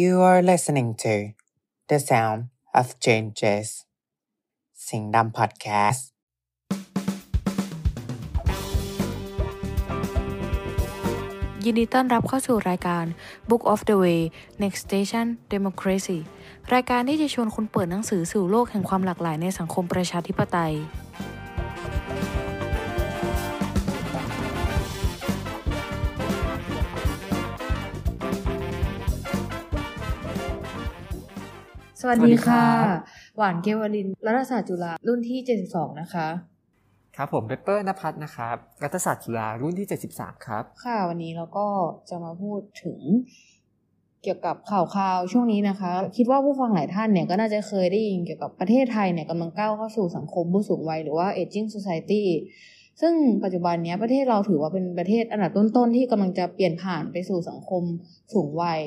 You are listening to The Sound of Changes สิงดำพอดแคสต์ ยินดีต้อนรับเข้าสู่รายการ Book of the Way Next Station Democracy รายการที่จะชวนคุณเปิดหนังสือสู่โลกแห่งความหลากหลายในสังคมประชาธิปไตย สวัสดีค่ะ หวานเกวลินรัฐศาสตร์จุฬารุ่นที่ 72 นะคะ ครับผมเปเปอร์นภัทรนะครับรัฐศาสตร์จุฬารุ่นที่ 73 ครับ ค่ะวันนี้เราก็จะมาพูดถึงเกี่ยวกับข่าวคราวช่วงนี้นะคะ คิดว่าผู้ฟังหลายท่านเนี่ยก็น่าจะเคยได้ยินเกี่ยวกับประเทศไทยเนี่ยกำลังก้าวเข้าสู่สังคมผู้สูงวัยหรือว่า aging society ซึ่งปัจจุบันเนี้ยประเทศเราถือว่าเป็นประเทศอันดับต้นๆที่กำลังจะเปลี่ยนผ่านไปสู่สังคมสูงวัย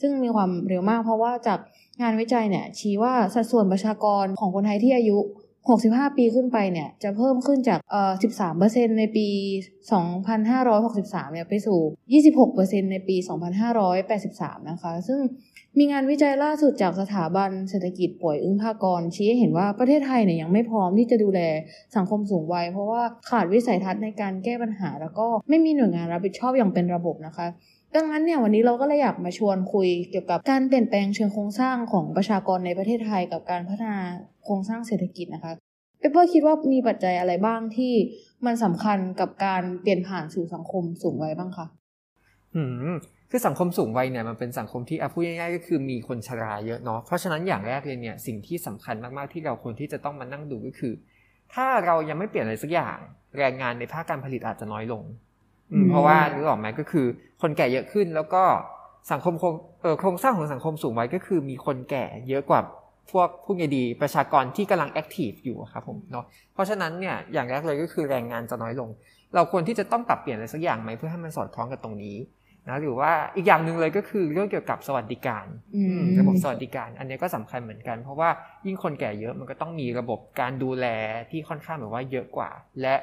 ซึ่งมีความเร็วมากเพราะว่าจาก งานวิจัยเนี่ยชี้ว่าสัดส่วนประชากรของคนไทยที่อายุ 65 ปีขึ้นไปเนี่ยจะเพิ่มขึ้นจากเอ่อ13 ในปี 2563 เนี่ยไปสู่ 26 ในปี 2583 นะคะ ซึ่งมีงานวิจัยล่าสุดจากสถาบันเศรษฐกิจป่วยอึ้งภากร ชี้ให้เห็นว่าประเทศไทยเนี่ยยังไม่พร้อมที่จะดูแลสังคมสูงวัย เพราะว่าขาดวิสัยทัศน์ในการแก้ปัญหา แล้วก็ไม่มีหน่วยงานรับผิดชอบอย่างเป็นระบบนะคะ ดังนั้นเนี่ยวันนี้เราก็เลยอยากมาชวนคุยเกี่ยวกับการเปลี่ยนแปลงเชิงโครงสร้างของประชากรในประเทศไทยกับการพัฒนาโครงสร้างเศรษฐกิจนะคะเปเปอร์คิดว่ามีปัจจัยอะไรบ้างที่มันสำคัญกับการเปลี่ยนผ่านสู่สังคมสูงวัยบ้างคะอืมคือสังคมสูงวัยเนี่ยมันเป็นสังคมที่อพูดง่ายๆก็คือมีคนชราเยอะเนาะเพราะฉะนั้นอย่างแรกเลยเนี่ยสิ่งที่สำคัญมากๆที่เราควรที่จะต้องมานั่งดูก็คือ ถ้าเรายังไม่เปลี่ยนอะไรสักอย่าง แรงงานในภาคการผลิตอาจจะน้อยลง เพราะว่านึกออกไหมก็คือ คนแก่เยอะขึ้นแล้วก็สังคมโครงเอ่อโครงสร้างของสังคมสูงวัยก็คือมีคนแก่เยอะกว่าพวกผู้ไงดีประชากรที่กำลัง active อยู่อะครับผมเนาะเพราะฉะนั้นเนี่ยอย่างแรกเลยก็คือแรงงานจะน้อยลง เราควรที่จะต้องปรับเปลี่ยนอะไรสักอย่างไหมเพื่อให้มันสอดคล้องกับตรงนี้นะหรือว่าอีกอย่างหนึ่งเลยก็คือเรื่องเกี่ยวกับสวัสดิการอืมระบบสวัสดิการ อันนี้ก็สำคัญเหมือนกัน เพราะว่ายิ่งคนแก่เยอะมันก็ต้องมีระบบการดูแลที่ค่อนข้างแบบว่าเยอะกว่า และ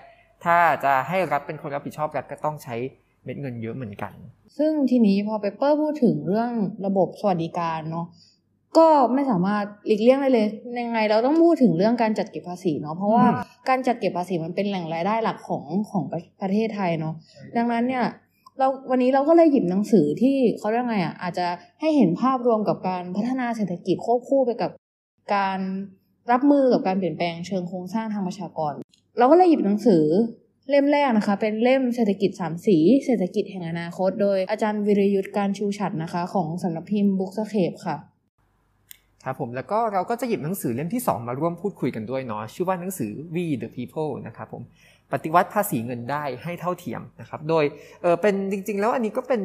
ถ้าจะให้รัฐเป็นคนรับผิดชอบรัฐก็ต้องใช้เม็ดเงินเยอะเหมือนกัน ซึ่งทีนี้พอเปเปอร์พูดถึงเรื่องระบบสวัสดิการเนาะก็ไม่สามารถหลีกเลี่ยงได้เลย ยังไงเราต้องพูดถึงเรื่องการจัดเก็บภาษีเนาะ เพราะว่าอืมการจัดเก็บภาษีมันเป็นแหล่งรายได้หลักของของประประเทศไทยเนาะ ดังนั้นเนี่ยเราวันนี้เราก็เลยหยิบหนังสือที่เขาเรียกไงอะอาจจะให้เห็นภาพรวมกับการพัฒนาเศรษฐกิจควบคู่ไปกับการรับมือกับการเปลี่ยนแปลงเชิงโครงสร้างทางประชากร เราก็เลยหยิบหนังสือเล่มแรกนะคะ เป็นเล่มเศรษฐกิจสามสี เศรษฐกิจแห่งอนาคต โดยอาจารย์วิรยุทธ์การชูฉัตรนะคะ ของสำนักพิมพ์บุ๊กสเคปค่ะครับผมแล้วก็เราก็จะหยิบหนังสือเล่มที่ 2 มาร่วมพูดคุยกันด้วยเนาะชื่อว่าหนังสือ We the People นะครับผมปฏิวัติภาษีเงินได้ให้เท่าเทียมนะครับ โดยเออเป็นจริง ๆ แล้วอันนี้ก็เป็น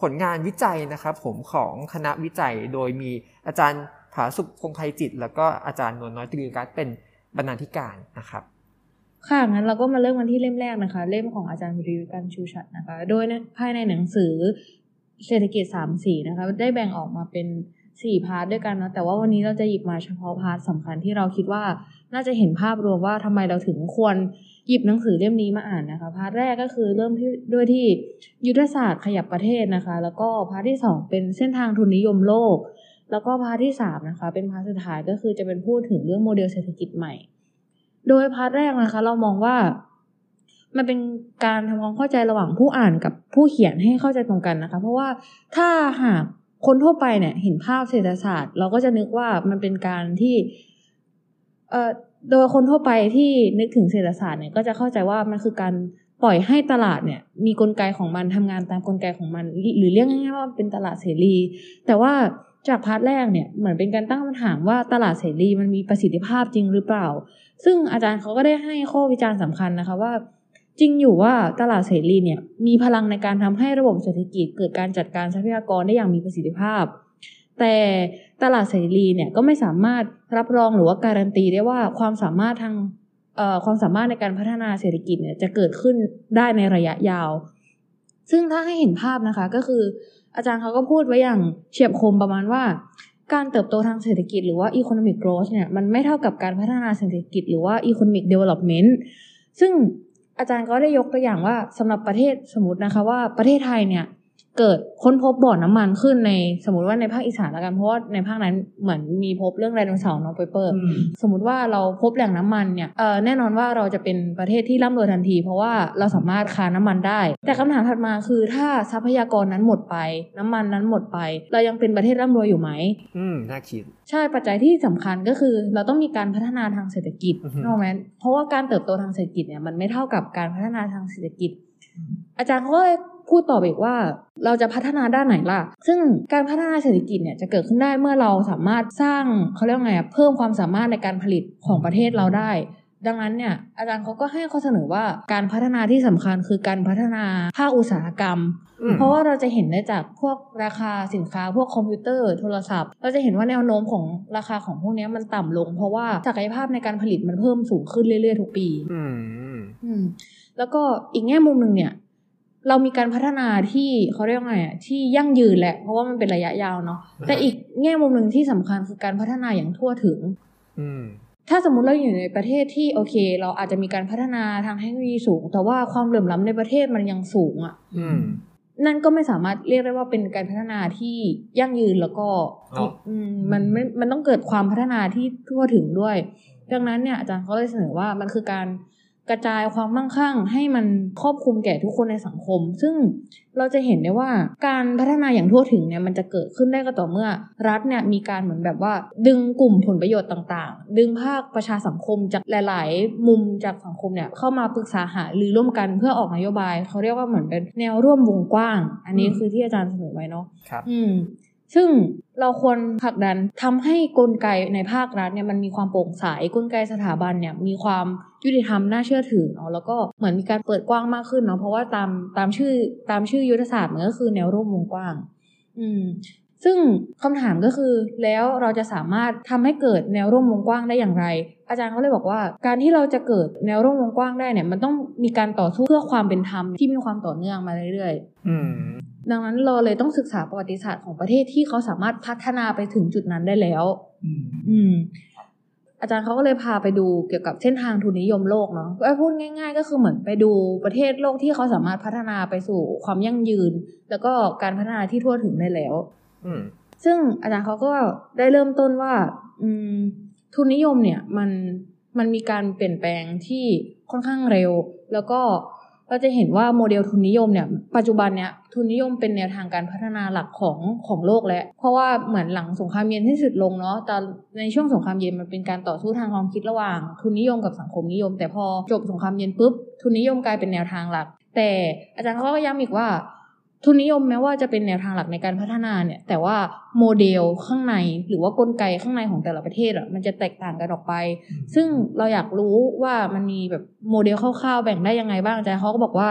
ผลงานวิจัยนะครับ ผมของคณะวิจัยโดยมีอาจารย์ผาสุก พงษ์ไพจิตร แล้วก็อาจารย์นวลน้อยตรีรัตน์เป็นบรรณาธิการนะครับ ค่ะ งั้นเราก็มาเริ่มกันที่เล่มแรกนะคะ เล่มของอาจารย์วีระยุทธ กาญจน์ชูฉัตรนะคะ โดยภายในหนังสือเศรษฐกิจสามสีนะคะ ได้แบ่งออกมาเป็นสี่ part ด้วยกันนะแต่ว่าวันนี้เราจะหยิบมาเฉพาะ part สำคัญที่เราคิดว่าน่าจะเห็นภาพรวมว่าทำไมเราถึงควรหยิบหนังสือเล่มนี้มาอ่านนะคะ part แรกก็คือเริ่มที่ด้วยที่ยุทธศาสตร์ขยับประเทศนะคะ แล้วก็ part ที่สองเป็นเส้นทางทุนนิยมโลก แล้วก็ part ที่สามนะคะ เป็น part สุดท้ายก็คือจะเป็นพูดถึงเรื่องโมเดลเศรษฐกิจใหม่ โดย part แรกนะคะ เรามองว่า มันเป็นการทำความเข้าใจระหว่างผู้อ่านกับผู้เขียนให้เข้าใจตรงกันนะคะ เพราะว่าถ้าหากคนทั่วไปเนี่ย เห็นภาพเศรษฐศาสตร์ เราก็จะนึกว่ามันเป็นการที่ เอ่อโดยคนทั่วไปที่นึกถึงเศรษฐศาสตร์เนี่ยก็จะเข้าใจว่ามันคือการปล่อยให้ตลาดเนี่ย มีกลไกของมันทำงานตามกลไกของมัน หรือเรียกง่ายๆว่าเป็นตลาดเสรี แต่ว่า จาก part แรกเนี่ยเหมือนเป็นการตั้งคำถามว่าตลาดเสรีมันมีประสิทธิภาพจริงหรือเปล่า ซึ่งอาจารย์เขาก็ได้ให้ข้อวิจารณ์สำคัญนะคะว่า จริงอยู่ว่าตลาดเสรีเนี่ยมีพลังในการทำให้ระบบเศรษฐกิจเกิดการจัดการทรัพยากรได้อย่างมีประสิทธิภาพ แต่ตลาดเสรีเนี่ยก็ไม่สามารถรับรองหรือว่าการันตีได้ว่าความสามารถทางเอ่อความสามารถในการพัฒนาเศรษฐกิจเนี่ยจะเกิดขึ้นได้ในระยะยาว ซึ่งถ้าให้เห็นภาพนะคะก็คือ อาจารย์เขาก็พูดไว้อย่างเฉียบคมประมาณว่า การเติบโตทางเศรษฐกิจหรือว่า economic growth เนี่ยมันไม่เท่ากับการพัฒนาเศรษฐกิจหรือว่า economic development ซึ่งอาจารย์ก็ได้ยกตัวอย่างว่าสำหรับประเทศสมมตินะคะว่าประเทศไทยเนี่ย เกิดค้นพบบ่อน้ำมันขึ้นในสมมติว่าในภาคอีสานแล้วกันเพราะว่าในภาคนั้นเหมือนมีพบเรื่องไดโนเสาร์เนาะเปเปอร์อืมสมมติว่าเราพบแหล่งน้ำมันเนี่ยเออแน่นอนว่าเราจะเป็นประเทศที่ร่ำรวยทันที เพราะว่าเราสามารถค้าน้ำมันได้ แต่คำถามถัดมาคือถ้าทรัพยากรนั้นหมดไป น้ำมันนั้นหมดไป เรายังเป็นประเทศร่ำรวยอยู่ไหมอืมน่าคิดใช่ปัจจัยที่สำคัญก็คือ เราต้องมีการพัฒนาทางเศรษฐกิจอือฮึถูกไหมเพราะว่าการเติบโตทางเศรษฐกิจเนี่ยมันไม่เท่ากับการพัฒนาทางเศรษฐกิจ อาจารย์เขาก็เลย พูดต่อไปอีกว่าเราจะพัฒนาด้านไหนล่ะ ซึ่งการพัฒนาเศรษฐกิจเนี่ยจะเกิดขึ้นได้เมื่อเราสามารถสร้างเขาเรียกว่าไงอะเพิ่มความสามารถในการผลิตของประเทศเราได้ ดังนั้นเนี่ยอาจารย์เขาก็ให้ข้อเสนอว่าการพัฒนาที่สำคัญคือการพัฒนาภาคอุตสาหกรรมอืมเพราะว่าเราจะเห็นได้จากพวกราคาสินค้า พวกคอมพิวเตอร์ โทรศัพท์ เราจะเห็นว่าแนวโน้มของราคาของพวกเนี้ยมันต่ำลง เพราะว่าศักยภาพในการผลิตมันเพิ่มสูงขึ้นเรื่อยๆทุกปี อืมอืมแล้วก็อีกแง่มุมหนึ่งเนี่ย เรามีการพัฒนาที่เขาเรียกว่าไงอะที่ยั่งยืนแหละ เพราะว่ามันเป็นระยะยาวเนาะแต่อีกแง่มุมหนึ่งที่สำคัญคือการพัฒนาอย่างทั่วถึง อืมถ้าสมมุติเราอยู่ในประเทศที่โอเค เราอาจจะมีการพัฒนาทางเทคโนโลยีสูง แต่ว่าความเหลื่อมล้ำในประเทศมันยังสูงอะอืมนั่นก็ไม่สามารถเรียกได้ว่าเป็นการพัฒนาที่ยั่งยืนแล้วก็เนาะอืมมันไม่มันต้องเกิดความพัฒนาที่ทั่วถึงด้วย ดังนั้นเนี่ยอาจารย์เขาเลยเสนอว่ามันคือการ กระจายความมั่งคั่งให้มันครอบคลุมแก่ทุกคนในสังคม ซึ่งเราจะเห็นได้ว่าการพัฒนาอย่างทั่วถึงเนี่ยมันจะเกิดขึ้นได้ก็ต่อเมื่อ รัฐเนี่ยมีการเหมือนแบบว่า ดึงกลุ่มผลประโยชน์ต่างๆ ดึงภาคประชาสังคมจากหลาย ๆ มุมจากสังคมเนี่ยเข้ามาปรึกษาหารือร่วมกันเพื่อออกนโยบาย เขาเรียกว่าเหมือนเป็นแนวร่วมวงกว้าง อันนี้คือที่อาจารย์เสนอไว้เนาะครับ อืม ซึ่งเราควรผลักดันทำให้กลไกในภาครัฐเนี่ยมันมีความโปร่งใสกลไกสถาบันเนี่ยมีความยุติธรรมน่าเชื่อถือเนาะแล้วก็เหมือนมีการเปิดกว้างมากขึ้นเนาะเพราะว่าตามตามชื่อตามชื่อยุทธศาสตร์มันก็คือแนวร่วมวงกว้าง อืมซึ่งคำถามก็คือแล้วเราจะสามารถทำให้เกิดแนวร่วมวงกว้างได้อย่างไร อาจารย์เขาเลยบอกว่า การที่เราจะเกิดแนวร่วมวงกว้างได้เนี่ย มันต้องมีการต่อสู้เพื่อความเป็นธรรมที่มีความต่อเนื่องมาเรื่อยๆอืม ดังนั้นเราเลยต้องศึกษาประวัติศาสตร์ของประเทศที่เขาสามารถพัฒนาไปถึงจุดนั้นได้แล้วอืมอืมอาจารย์เขาก็เลยพาไปดูเกี่ยวกับเส้นทางทุนนิยมโลกเนาะก็พูดง่าย ๆ ก็คือเหมือนไปดูประเทศโลกที่เขาสามารถพัฒนาไปสู่ความยั่งยืน แล้วก็การพัฒนาที่ทั่วถึงได้แล้วอืมซึ่งอาจารย์เขาก็ได้เริ่มต้นว่า อืม ทุนนิยมเนี่ย มันมันมีการเปลี่ยนแปลงที่ค่อนข้างเร็ว แล้วก็ เราจะเห็นว่าโมเดลทุนนิยมเนี่ยปัจจุบันเนี่ยทุนนิยมเป็นแนวทางการพัฒนาหลักของของโลกแล้ว เพราะว่าเหมือนหลังสงครามเย็นที่สุดลงเนาะตอนในช่วงสงครามเย็นมันเป็นการต่อสู้ทางความคิดระหว่าง ทุนนิยมกับสังคมนิยม แต่พอจบสงครามเย็นปุ๊บทุนนิยมกลายเป็นแนวทางหลัก แต่อาจารย์เขาก็ย้ำอีกว่า ทุนนิยมแม้ว่าจะเป็นแนวทางหลักในการพัฒนาเนี่ย แต่ว่าโมเดลข้างในหรือว่ากลไกข้างในของแต่ละประเทศอะมันจะแตกต่างกันออกไป ซึ่งเราอยากรู้ว่ามันมีแบบโมเดลคร่าวๆแบ่งได้ยังไงบ้างอาจารย์เขาก็บอกว่า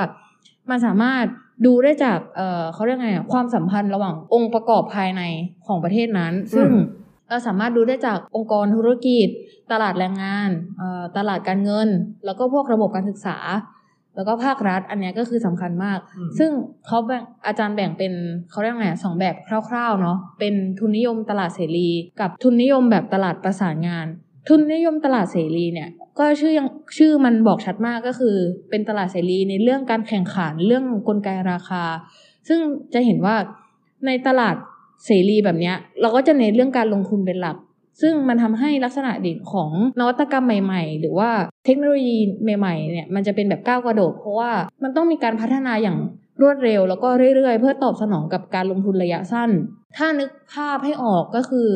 มันสามารถดูได้จากเอ่อเขาเรียกไงอะความสัมพันธ์ระหว่างองค์ประกอบภายในของประเทศนั้น ซึ่งอืมเราสามารถดูได้จากองค์กรธุรกิจ ตลาดแรงงานเอ่อตลาดการเงิน แล้วก็พวกระบบการศึกษา แล้วก็ภาครัฐอันเนี้ยก็คือสำคัญมากอืมซึ่งเขาแบ่งอาจารย์แบ่งเป็นเขาเรียกไงอะสองแบบคร่าวๆเนาะเป็นทุนนิยมตลาดเสรี กับทุนนิยมแบบตลาดประสานงาน ทุนนิยมตลาดเสรีเนี่ยก็ชื่อยังชื่อมันบอกชัดมากก็คือ เป็นตลาดเสรีในเรื่องการแข่งขันเรื่องกลไกราคา ซึ่งจะเห็นว่าในตลาดเสรีแบบเนี้ยเราก็จะเน้นเรื่องการลงทุนเป็นหลัก ซึ่งมันทำให้ลักษณะเด่นของนวัตกรรมใหม่ ๆ หรือว่าเทคโนโลยีใหม่ๆเนี่ยมันจะเป็นแบบก้าวกระโดด เพราะว่ามันต้องมีการพัฒนาอย่างรวดเร็ว แล้วก็เรื่อยๆ เพื่อตอบสนองกับการลงทุนระยะสั้น ถ้านึกภาพให้ออกก็คือ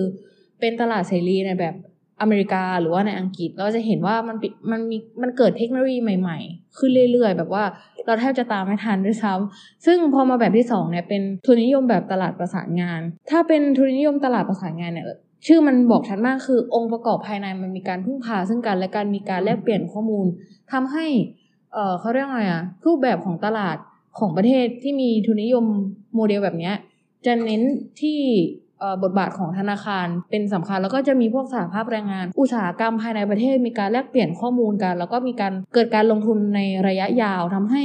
เป็นตลาดเสรีในแบบอเมริกาหรือว่าในอังกฤษเราจะเห็นว่ามันมันมีมันเกิดเทคโนโลยีใหม่ๆ ขึ้นเรื่อยๆ แบบว่าเราแทบจะตามไม่ทันด้วยซ้ำซึ่งพอมาแบบที่สองเนี่ยเป็นทุนนิยมแบบตลาดประสานงาน ถ้าเป็นทุนนิยมตลาดประสานงานเนี่ย ชื่อมันบอกชัดมากคือองค์ประกอบภายในมันมีการพึ่งพาซึ่งกันและกันมีการแลกเปลี่ยนข้อมูลทำให้เอ่อเขาเรียกว่าไงอะรูปแบบของตลาดของประเทศที่มีทุนนิยมโมเดลแบบนี้จะเน้นที่เอ่อบทบาทของธนาคารเป็นสำคัญ แล้วก็จะมีพวกสหภาพแรงงาน อุตสาหกรรมภายในประเทศมีการแลกเปลี่ยนข้อมูลกัน แล้วก็มีการเกิดการลงทุนในระยะยาวทำให้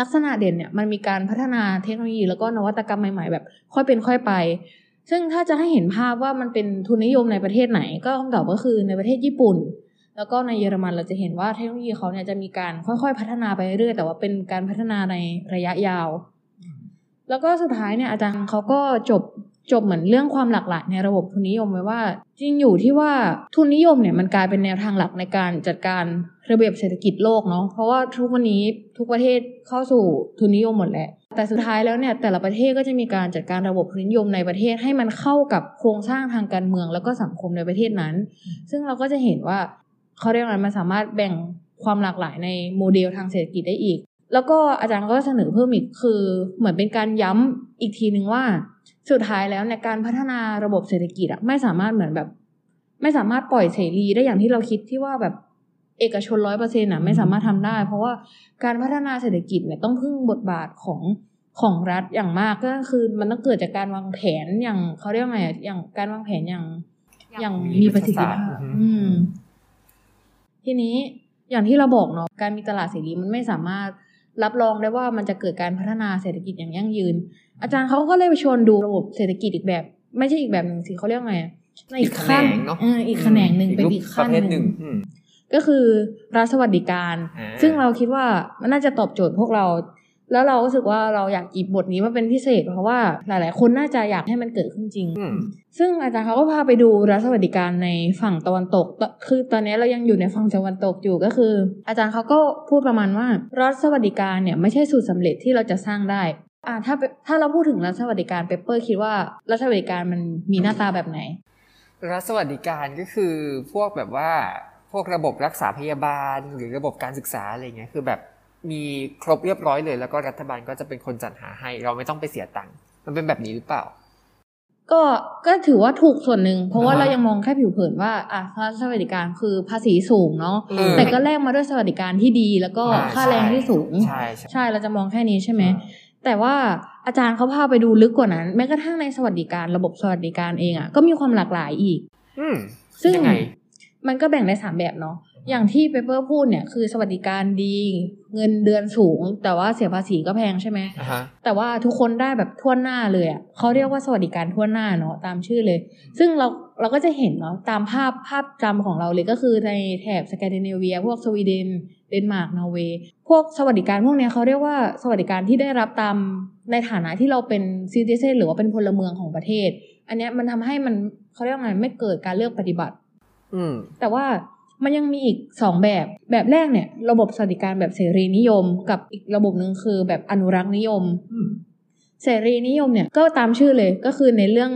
ลักษณะเด่นเนี่ยมันมีการพัฒนาเทคโนโลยีแล้วก็นวัตกรรมใหม่ ๆ แบบ ค่อยเป็นค่อยไป ซึ่งถ้าจะให้เห็นภาพว่ามันเป็นทุนนิยมในประเทศไหนก็คำตอบก็คือในประเทศญี่ปุ่น แล้วก็ในเยอรมันเราจะเห็นว่าเทคโนโลยีเขาเนี่ยจะมีการค่อยๆ พัฒนาไปเรื่อยๆแต่ว่าเป็นการพัฒนาในระยะยาวแแล้วก็สุดท้ายเนี่ยอาจารย์เขาก็จบจบเหมือนเรื่องความหลากหลายในระบบทุนนิยมไว้ว่า จริงอยู่ที่ว่าทุนนิยมเนี่ยมันกลายเป็นแนวทางหลักในการจัดการระเบียบเศรษฐกิจโลกเนาะเพราะว่าทุกวันนี้ทุกประเทศเข้าสู่ทุนนิยมหมดแหละ แต่สุดท้ายแล้วเนี่ยแต่ละประเทศก็จะมีการจัดการระบบทุนนิยมในประเทศให้มันเข้ากับโครงสร้างทางการเมืองแล้วก็สังคมในประเทศนั้น ซึ่งเราก็จะเห็นว่าเขาเรียกว่ามันสามารถแบ่งความหลากหลายในโมเดลทางเศรษฐกิจได้อีก แล้วก็อาจารย์ก็เสนอเพิ่มอีกคือเหมือนเป็นการย้ำอีกทีหนึ่งว่า สุดท้ายแล้วในการพัฒนาระบบเศรษฐกิจอะไม่สามารถเหมือนแบบ ไม่สามารถปล่อยเสรีได้อย่างที่เราคิดที่ว่าแบบ เอกชนร้อยเปอร์เซ็นต์อะไม่สามารถทำได้ เพราะว่าการพัฒนาเศรษฐกิจเนี่ยต้องพึ่งบทบาทของของรัฐอย่างมากก็คือมันต้องเกิดจากการวางแผนอย่างเขาเรียกว่าไงอะอย่างการวางแผนอย่างอย่างมีประสิทธิภาพอืมทีนี้อย่างที่เราบอกเนาะการมีตลาดเสรีมันไม่สามารถรับรองได้ว่ามันจะเกิดการพัฒนาเศรษฐกิจอย่างยั่งยืน อาจารย์เขาก็เลยไปชวนดูระบบเศรษฐกิจอีกแบบ ไม่ใช่อีกแบบหนึ่งสิเขาเรียกไงอะในอีกขั้นอีกแขนงเนอะเอออีกแขนงหนึ่งเป็นอีกขั้นประเภทหหนึ่นึ่งงอืม ก็คือรัฐสวัสดิการอ่าซึ่งเราคิดว่ามันน่าจะตอบโจทย์พวกเรา แล้วเรารู้สึกว่าเราอยากหยิบบทนี้มาเป็นพิเศษ เพราะว่าหลาย ๆ คนน่าจะอยากให้มันเกิดขึ้นจริงอืมซึ่งอาจารย์เขาก็พาไปดูรัฐสวัสดิการในฝั่งตะวันตกตคือตอนนี้เรายังอยู่ในฝั่งตะวันตกอยู่ก็คือ อาจารย์เขาก็พูดประมาณว่ารัฐสวัสดิการเนี่ยไม่ใช่สูตรสำเร็จที่เราจะสร้างได้อ่าถ้าเป็นถ้าเราพูดถึงรัฐสวัสดิการเปเปอร์คิดว่ารัฐสวัสดิการมันมีหน้าตาแบบไหน รัฐสวัสดิการก็คือพวกแบบว่า พวกระบบรักษาพยาบาล หรือระบบการศึกษาอะไรเงี้ยคือแบบมีครบเรียบร้อยเลย แล้วก็รัฐบาลก็จะเป็นคนจัดหาให้ เราไม่ต้องไปเสียตังค์มันเป็นแบบนี้หรือเปล่า ก็ก็ถือว่าถูกส่วนหนึ่งเพราะว่าอ่าฮะเรายังมองแค่ผิวเผินว่าอะรัฐสวัสดิการคือภาษีสูงเนาะเออแต่ก็แลกมาด้วยสวัสดิการที่ดีแล้วก็อ่าค่าแรงที่สูงใช่ใช่ใช่เราจะมองแค่นี้ใช่ไหมแต่ว่าอาจารย์เขาพาไปดูลึกกว่านั้น แม้กระทั่งในสวัสดิการระบบสวัสดิการเองอะ่ะก็มีความหลากหลายอีกอืมซึ่งยังไง มันก็แบ่งได้สามแบบเนาะอย่างที่เปเปอร์พูดเนี่ยคือสวัสดิการดี เงินเดือนสูง แต่ว่าเสียภาษีก็แพงใช่ไหมอ่าฮะแต่ว่าทุกคนได้แบบทั่วหน้าเลยอะ่ะเขาเรียกว่าสวัสดิการทั่วหน้าเนาะตามชื่อเลย ซึ่งเราเราก็จะเห็นเนาะตามภาพภาพจำของเราเลยก็คือในแถบสแกนดิเนเวีย พวกสวีเดนเดนมาร์กนอร์เวย์พวกสวัสดิการพวกเนี้ยเขาเรียกว่าสวัสดิการที่ได้รับตามในฐานะที่เราเป็น citizen หรือว่าเป็นพลเมืองของประเทศ อันเนี้ยมันทำให้มันเขาเรียกว่าไงไม่เกิดการเลือกปฏิบัติอืม แต่ว่ามันยังมีอีกสองแบบแบบแรกเนี่ย ระบบสวัสดิการแบบเสรีนิยม กับอีกระบบหนึ่งคือแบบอนุรักษ์นิยมเสรีนิยมเนี่ยก็ตามชื่อเลยก็คือในเรื่อง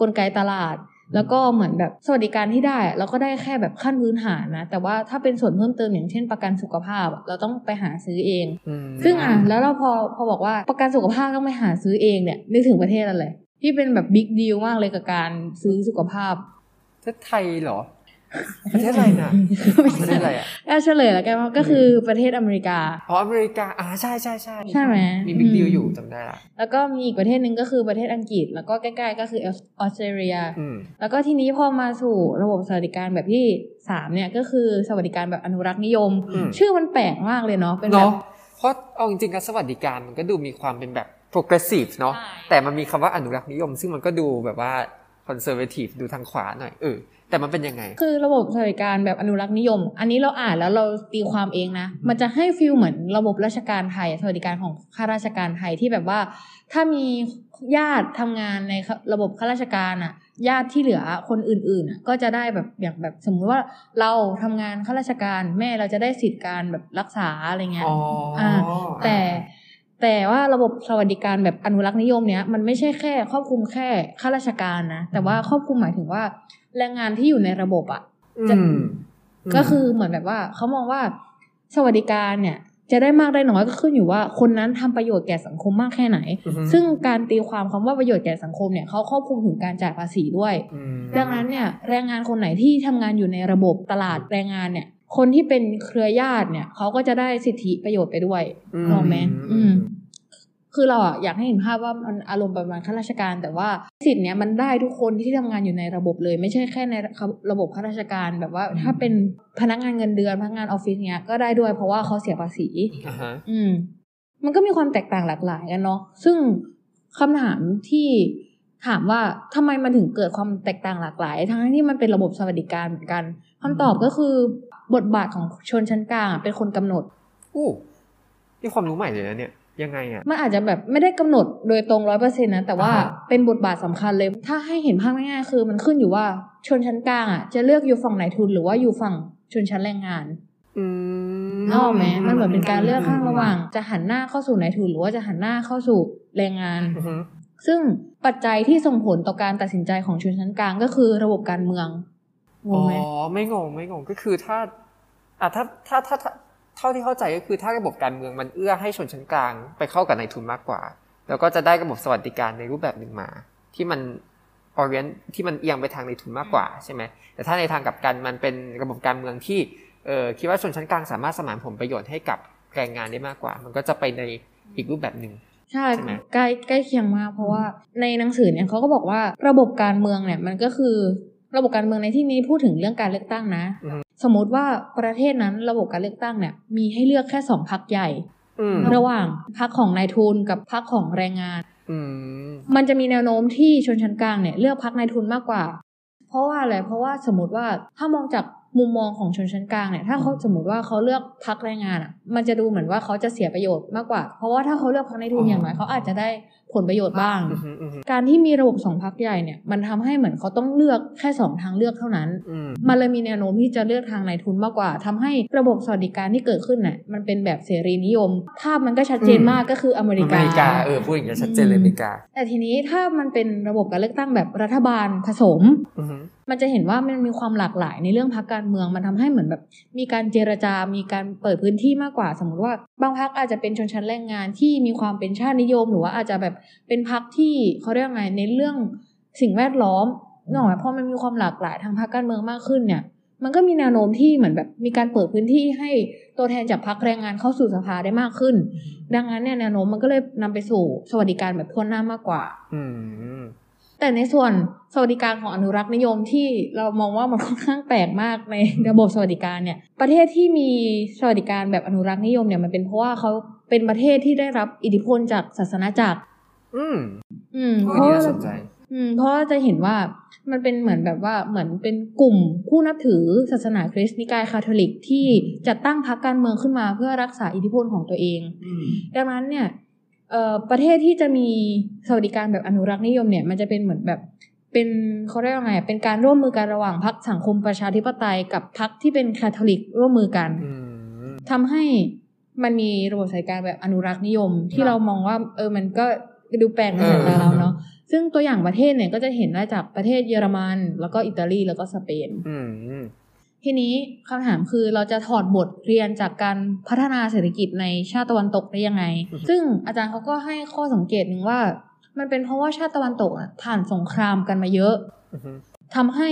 กลไกตลาด แล้วก็เหมือนแบบสวัสดิการที่ได้เราก็ได้แค่แบบขั้นพื้นฐานนะ แต่ว่าถ้าเป็นส่วนเพิ่มเติมอย่างเช่นประกันสุขภาพอะเราต้องไปหาซื้อเองอืมซึ่งอะแล้วเราพอพอบอกว่าประกันสุขภาพต้องไปหาซื้อเองเนี่ยนึกถึงประเทศอะไรที่เป็นแบบบิ๊กดีลมากเลยกับการซื้อสุขภาพประเทศไทยเหรอ ประเทศอะไรน่ะประเทศอะไรอะแอบเฉลยแล้วกันว่าก็คือประเทศอเมริกาอ๋ออเมริกาอ่าใช่ใช่ใช่ใช่ไหมมีบิ๊กอืมดีลอยู่จำได้ละแล้วก็มีอีกประเทศหนึ่งก็คือประเทศอังกฤษ แล้วก็ใกล้ๆก็คือออสเตรเลียอืมแล้วก็ทีนี้พอมาสู่ระบบสวัสดิการแบบที่สามเนี่ยก็คือสวัสดิการแบบอนุรักษ์นิยมอืมชื่อมันแปลกมากเลยเนาะเป็นแบเนาะบเพราะเอาจริงๆการสวัสดิการมันก็ดูมีความเป็นแบบ progressive เนาะใช่แต่มันมีคำว่าอนุรักษ์นิยม ซึ่งมันก็ดูแบบว่า conservative ดูทางขวาหน่อยเออ แต่มันเป็นยังไง คือระบบสวัสดิการแบบอนุรักษ์นิยม อันนี้เราอ่านแล้วเราตีความเองนะ มันจะให้ฟิลเหมือนระบบราชการไทย สวัสดิการของข้าราชการไทยที่แบบว่า ถ้ามีญาติทำงานในระบบข้าราชการอะ ญาติที่เหลือคนอื่นๆอะก็จะได้แบบอย่างแบบสมมุติว่าเราทำงานข้าราชการแม่เราจะได้สิทธิ์การแบบรักษาอะไรเงี้ยอ๋ออ่าแต่แต่ว่าระบบสวัสดิการแบบอนุรักษ์นิยมเนี้ยมันไม่ใช่แค่ครอบคลุมแค่ข้าราชการนะแต่ว่าครอบคลุมหมายถึงว่า แรงงานที่อยู่ในระบบอะจะอืมก็คือเหมือนแบบว่าเขามองว่าสวัสดิการเนี่ย จะได้มากได้น้อยก็ขึ้นอยู่ว่า คนนั้นทำประโยชน์แก่สังคมมากแค่ไหนอือฮึซึ่งการตีความคำว่าประโยชน์แก่สังคมเนี่ยเขาครอบคลุมถึงการจ่ายภาษีด้วยอืมดังนั้นเนี่ยแรงงานคนไหนที่ทำงานอยู่ในระบบตลาดแรงงานเนี่ยคนที่เป็นเครือญาติเนี่ยเขาก็จะได้สิทธิประโยชน์ไปด้วยอืมลองไหมอืม คือเราอะอยากให้เห็นภาพว่ามันอารมณ์ประมาณข้าราชการ แต่ว่าสิทธิ์เนี้ยมันได้ทุกคนที่ทำงานอยู่ในระบบเลย ไม่ใช่แค่ในระบบข้าราชการแบบว่า ถ้าเป็นพนักงานเงินเดือนพนักงานออฟฟิศเนี้ยก็ได้ด้วยเพราะว่าเขาเสียภาษีอ่าฮะอืม มันก็มีความแตกต่างหลากหลายกันเนาะซึ่งคำถามที่ถามว่าทำไมมันถึงเกิดความแตกต่างหลากหลาย ทั้งที่มันเป็นระบบสวัสดิการเหมือนกันคำตอบก็คือบทบาทของชนชั้นกลางอะเป็นคนกำหนดอู้นี่ความรู้ใหม่เลยนะเนี่ย ยังไงอะมันอาจจะแบบไม่ได้กำหนดโดยตรงร้อยเปอร์เซ็นต์นะแต่ว่าอ่าฮะเป็นบทบาทสำคัญเลย ถ้าให้เห็นภาพง่ายๆคือมันขึ้นอยู่ว่าชนชั้นกลางอะจะเลือกอยู่ฝั่งนายทุนหรือว่าอยู่ฝั่งชนชั้นแรงงานอืมนกออกไหมมันเหมือนเป็นการเลือกข้างระหว่าง จะหันหน้าเข้าสู่นายทุนหรือว่าจะหันหน้าเข้าสู่แรงงานอือฮึซึ่งปัจจัยที่ส่งผลต่อการตัดสินใจของชนชั้นกลางก็คือระบบการเมืองงอ๋งอไหมไม่งงไม่งงก็คือถ้าอะถ้าถ้าถ้าถ้า เท่าที่เข้าใจก็คือถ้าระบบการเมืองมันเอื้อให้ชนชั้นกลางไปเข้ากับนายทุนมากกว่า แล้วก็จะได้ระบบสวัสดิการในรูปแบบหนึ่งมา ที่มัน orient ที่มันเอียงไปทางในทุนมากกว่าใช่ไหมแต่ถ้าในทางกลับกันมันเป็นระบบการเมืองที่เออคิดว่าชนชั้นกลางสามารถสมานผลประโยชน์ให้กับแรงงานได้มากกว่า มันก็จะไปในอีกรูปแบบหนึ่งใช่ใช่ไหมใกล้ใกล้เคียงมากเพราะว่าในหนังสือเนี่ยเขาก็บอกว่าระบบการเมืองเนี่ยมันก็คือระบบการเมืองในที่นี้พูดถึงเรื่องการเลือกตั้งนะอือฮึ สมมติว่าประเทศนั้นระบบการเลือกตั้งเนี่ย มีให้เลือกแค่สองพรรคใหญ่อืมระหว่างพรรคของนายทุนกับพรรคของแรงงานอืมมันจะมีแนวโน้มที่ชนชั้นกลางเนี่ยเลือกพรรคนายทุนมากกว่า เพราะว่าอะไรเพราะว่าสมมติว่าถ้ามองจากมุมมองของชนชั้นกลางเนี่ยถ้าเขาสมมติว่าเขาเลือกพรรคแรงงานอะ มันจะดูเหมือนว่าเขาจะเสียประโยชน์มากกว่า เพราะว่าถ้าเขาเลือกพรรคนายทุนอย่างน้อยเขาอาจจะได้ผลประโยชน์บ้างอือฮึอือฮึการที่มีระบบสองพรรคใหญ่เนี่ยมันทำให้เหมือนเขาต้องเลือกแค่สองทางเลือกเท่านั้นอืมมันเลยมีแนวโน้มที่จะเลือกทางนายทุนมากกว่าทำให้ระบบสวัสดิการที่เกิดขึ้นน่ะมันเป็นแบบเสรีนิยม ภาพมันก็ชัดเจนมากก็คืออเมริอกาเมริกาเออพูดอย่างนี้ยชัดเจนเลยอเมริกา แต่ทีนี้ถ้ามันเป็นระบบการเลือกตั้งแบบรัฐบาลผสมอือฮึมันจะเห็นว่ามันมีความหลากหลายในเรื่องพรรคการเมืองมันทำให้เหมือนแบบ มีการเจรจา มีการเปิดพื้นที่มากกว่า สมมติว่าบางพรรคอาจจะเป็นชนชั้นแรงงานที่มีความเป็นชาตินิยม หรือว่าอาจจะแบบเป็นพรรคที่เขาเรียกว่าไงในเรื่องสิ่งแวดล้อมนึกออกไหมพอมันมีความหลากหลายทางพรรคการเมืองมากขึ้นเนี่ย มันก็มีแนวโน้มที่เหมือนแบบมีการเปิดพื้นที่ให้ตัวแทนจากพรรคแรงงานเข้าสู่สภาได้มากขึ้น ดังนั้นเนี่ยแนวโน้มมันก็เลยนำไปสู่สวัสดิการแบบทั่วหน้ามากกว่า อืมแต่ในส่วนสวัสดิการของอนุรักษ์นิยมที่เรามองว่ามันค่อนข้างแปลกมากในระบบสวัสดิการเนี่ย ประเทศที่มีสวัสดิการแบบอนุรักษ์นิยมเนี่ยมันเป็นเพราะว่าเขาเป็นประเทศที่ได้รับอิทธิพลจากศาสนาจักร อืม อืมอัเพนราะนี้ว่าน่าสนใจ อืม เพราะว่าจะเห็นว่ามันเป็นเหมือนแบบว่าเหมือนเป็นกลุ่มผู้นับถือศาสนาคริสต์นิกายคาทอลิกที่จัดตั้งพรรคการเมืองขึ้นมาเพื่อรักษาอิทธิพลของตัวเองดังนั้นเนี่ยเอ่อประเทศที่จะมีสวัสดิการแบบอนุรักษ์นิยมเนี่ย มันจะเป็นเหมือนแบบเป็นเขาเรียกว่าไงเป็นการร่วมมือกันระหว่างพรรคสังคมประชาธิปไตยกับพรรคที่เป็นคาทอลิกร่วมมือกันอืมทำให้มันมีระบบสวัสดิการแบบอนุรักษ์นิยม ที่เรามองว่า เออมันก็ ดูแปลกในสายตาเราเนาะซึ่งตัวอย่างประเทศเนี่ยก็จะเห็นได้จากประเทศเยอรมัน แล้วก็อิตาลีแล้วก็สเปนอืมทีนี้คำถามคือเราจะถอดบทเรียนจากการพัฒนาเศรษฐกิจในชาติตะวันตกได้ยังไง ซึ่งอาจารย์เขาก็ให้ข้อสังเกตหนึ่งว่า มันเป็นเพราะว่าชาติตะวันตกอะผ่านสงครามกันมาเยอะอืมทำให้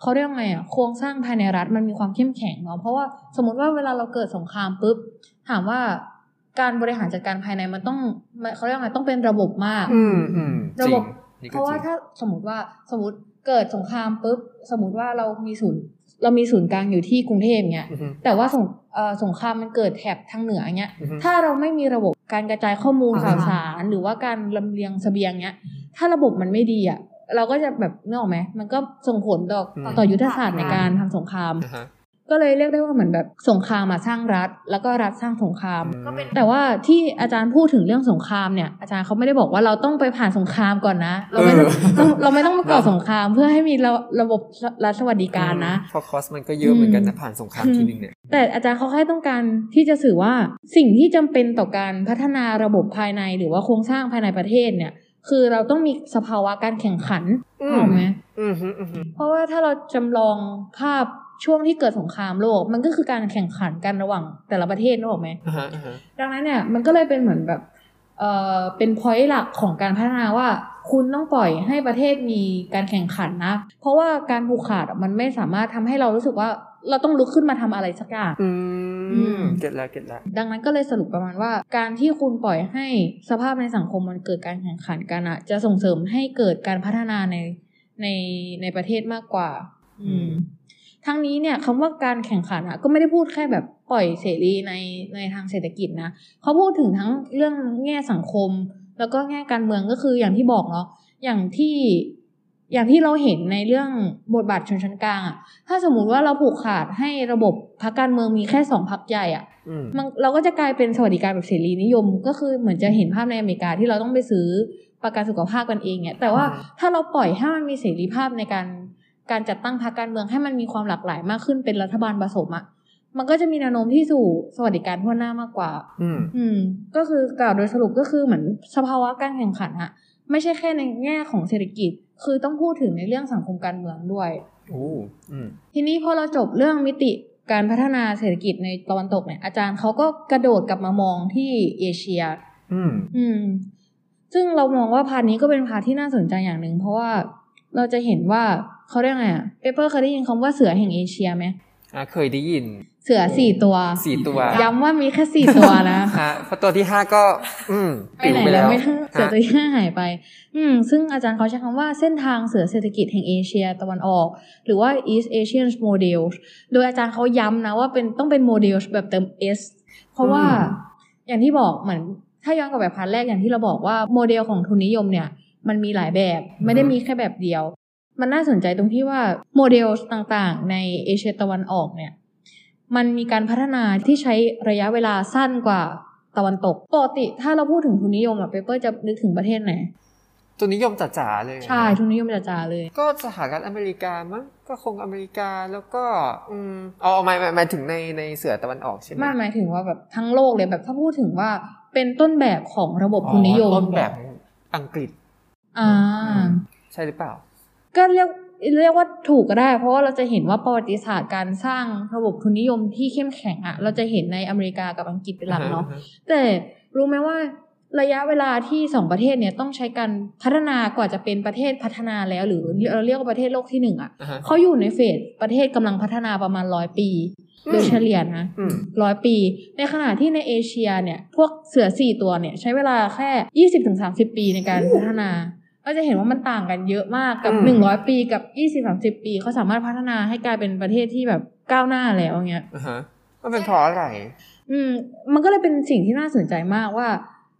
เขาเรียกว่าไงอะโครงสร้างภายในรัฐมันมีความเข้มแข็งเนาะเพราะว่าสมมติว่าเวลาเราเกิดสงครามปุ๊บถามว่า การบริหารจัดการภายในมันต้องมันเขาเรียกว่าไงต้องเป็นระบบมากอืมอืมระบบจงนี่เพก็ราะว่าจงถ้าสมมติว่าสมมติเกิดสงครามปุ๊บสมมติว่าเรามีศูนย์เรามีศูนย์กลางอยู่ที่กรุงเทพเงี้ยอือฮึแต่ว่าสงเอ่อสงครามมันเกิดแถบทางเหนือเงี้ยอือฮึถ้าเราไม่มีระบบการกระจายข้อมูลอ่าข่าวสาร หรือว่าการลำเลียงเสบียงเงี้ย ถ้าระบบมันไม่ดีอะเราก็จะแบบนึกออกไหมมันก็ส่งผลต่ออมต่อยุทธศาสตร์ในการทำสงครามอ่าฮะ ก็เลยเรียกได้ว่าเหมือนแบบสงครามมาสร้างรัฐ แล้วก็รัฐสร้างสงครามก็เป็นแต่ว่าที่อาจารย์พูดถึงเรื่องสงครามเนี่ยอาจารย์เขาไม่ได้บอกว่าเราต้องไปผ่านสงครามก่อนนะ เราไม่ต้องต้องเราไม่ต้องมาก่อสงครามเพื่อให้มีระระบบรัฐสวัสดิการนะเพราะคอสมันก็เยอะเหมือนกันนะผ่านสงครามทีนึงเนี่ยแต่อาจารย์เขาแค่ต้องการที่จะสื่อว่าสิ่งที่จำเป็นต่อการพัฒนาระบบภายในหรือว่าโครงสร้างภายในประเทศเนี่ยคือเราต้องมีสภาวะการแข่งขันอืมถูกไหมอืมฮึอืมฮึเพราะว่าถ้าเราจำลองภาพ ช่วงที่เกิดสงครามโลก มันก็คือการแข่งขันกันระหว่างแต่ละประเทศนึกออกไหมอ่าฮะอ่าฮะดังนั้นเนี่ยมันก็เลยเป็นเหมือนแบบเอ่อเป็นพอยต์หลักของการพัฒนาว่า คุณต้องปล่อยให้ประเทศมีการแข่งขันนะ เพราะว่าการผูกขาดอะมันไม่สามารถทำให้เรารู้สึกว่าเราต้องลุกขึ้นมาทำอะไรสักอย่างอือืมมเก็ตแล้วเก็ตแล้วดังนั้นก็เลยสรุปประมาณว่า การที่คุณปล่อยให้สภาพในสังคมมันเกิดการแข่งขันกันอะจะส่งเสริมให้เกิดการพัฒนาในในในประเทศมากกว่า อืม ทั้งนี้เนี่ยคำว่าการแข่งขันอะก็ไม่ได้พูดแค่แบบปล่อยเสรีในในทางเศรษฐกิจนะเขาพูดถึงทั้งเรื่องแง่สังคม แล้วก็แง่การเมืองก็คืออย่างที่บอกเนาะอย่างที่อย่างที่เราเห็นในเรื่องบทบาทชนชั้นกลางอะถ้าสมมุติว่าเราผูกขาดให้ระบบพรรคการเมืองมีแค่สองพรรคใหญ่อะอืมมันเราก็จะกลายเป็นสวัสดิการแบบเสรีนิยม ก็คือเหมือนจะเห็นภาพในอเมริกาที่เราต้องไปซื้อประกันสุขภาพกันเองเนี่ยแต่ว่าอืมถ้าเราปล่อยให้มันมีเสรีภาพในการ การจัดตั้งพรรคการเมืองให้มันมีความหลากหลายมากขึ้นเป็นรัฐบาลผสมอะมันก็จะมีแนวโน้มที่สู่สวัสดิการทั่วหน้ามากกว่า อืม อืม ก็คือกล่าวโดยสรุปก็คือเหมือนสภาวะการแข่งขันอะไม่ใช่แค่ในแง่ของเศรษฐกิจ คือต้องพูดถึงในเรื่องสังคมการเมืองด้วย โอ้อืม ทีนี้พอเราจบเรื่องมิติการพัฒนาเศรษฐกิจในตะวันตกเนี่ยอาจารย์เขาก็กระโดดกลับมามองที่เอเชีย อืม อืม ซึ่งเรามองว่า part นี้ก็เป็น part ที่น่าสนใจอย่างหนึ่งเพราะว่า เราจะเห็นว่าเขาเรียกไงอะเปเปอร์เคยได้ยินคำว่าเสือแห่งเอเชียไหมอ่าเคยได้ยิน เสือสี่ตัวสี่ตัว ย้ำว่ามีแค่สี่ตัวนะฮะเพราะตัวที่ห้าก็ อืมไปไหนไปแล้วไม่ทั้งเสือฮะตัวที่ห้าหายไป อืม ซึ่งอาจารย์เขาใช้คำว่าเส้นทางเสือเศรษฐกิจแห่งเอเชียตะวันออก หรือว่า East Asian Model โดยอาจารย์เขาย้ำนะว่าเป็นต้องเป็นโมเดลแบบเติม S เพราะว่าอย่างที่บอกเหมือนถ้าย้อนกลับไป part แรกอย่างที่เราบอกว่าโมเดลของทุนนิยมเนี่ย มันมีหลายแบบไม่ได้มีแค่แบบเดียว มันน่าสนใจตรงที่ว่าโมเดลต่างๆ ในเอเชียตะวันออกเนี่ยมันมีการพัฒนาที่ใช้ระยะเวลาสั้นกว่าตะวันตกปกติถ้าเราพูดถึงทุนนิยมอะเปเปอร์จะนึกถึงประเทศไหนทุนนิยมจ๋าๆเลย ใช่ทุนนิยมจ๋าๆเลย ก็สหรัฐอเมริกามั้งก็คงอเมริกาแล้วก็อืมเอาเอาหมายหมายหมายถึงในในเสือตะวันออกใช่ไหมไม่หมายถึงว่าแบบทั้งโลกเลยแบบถ้าพูดถึงว่าเป็นต้นแบบของระบบทุนนิยมอ๋อต้นแบบอังกฤษ อ่าใช่หรือเปล่า ก็เรียกเรียกว่าถูกก็ได้ เพราะว่าเราจะเห็นว่าประวัติศาสตร์การสร้างระบบทุนนิยมที่เข้มแข็งอะเราจะเห็นในอเมริกากับอังกฤษเป็นหลักเนาะแต่รู้ไหมว่าระยะเวลาที่สองประเทศเนี่ยต้องใช้การพัฒนากว่าจะเป็นประเทศพัฒนาแล้ว หรือเราเรียกว่าประเทศโลกที่หนึ่งอะอ่าฮะเขาอยู่ในเฟสประเทศกำลังพัฒนาประมาณร้อยปีอืมโดยเฉลี่ยนะอืมร้อยปี ในขณะที่ในเอเชียเนี่ย พวกเสือสี่ตัวเนี่ย ใช้เวลาแค่ยี่สิบถึงสามสิบปีในการพัฒนา ก็จะเห็นว่ามันต่างกันเยอะมากกับอืมหนึ่งร้อยปีกับยี่สิบสามสิบปีเขาสามารถพัฒนาให้กลายเป็นประเทศที่แบบก้าวหน้าแล้วเงี้ยอ่าฮะมันเป็นเพราะอะไร อืม มันก็เลยเป็นสิ่งที่น่าสนใจมากว่า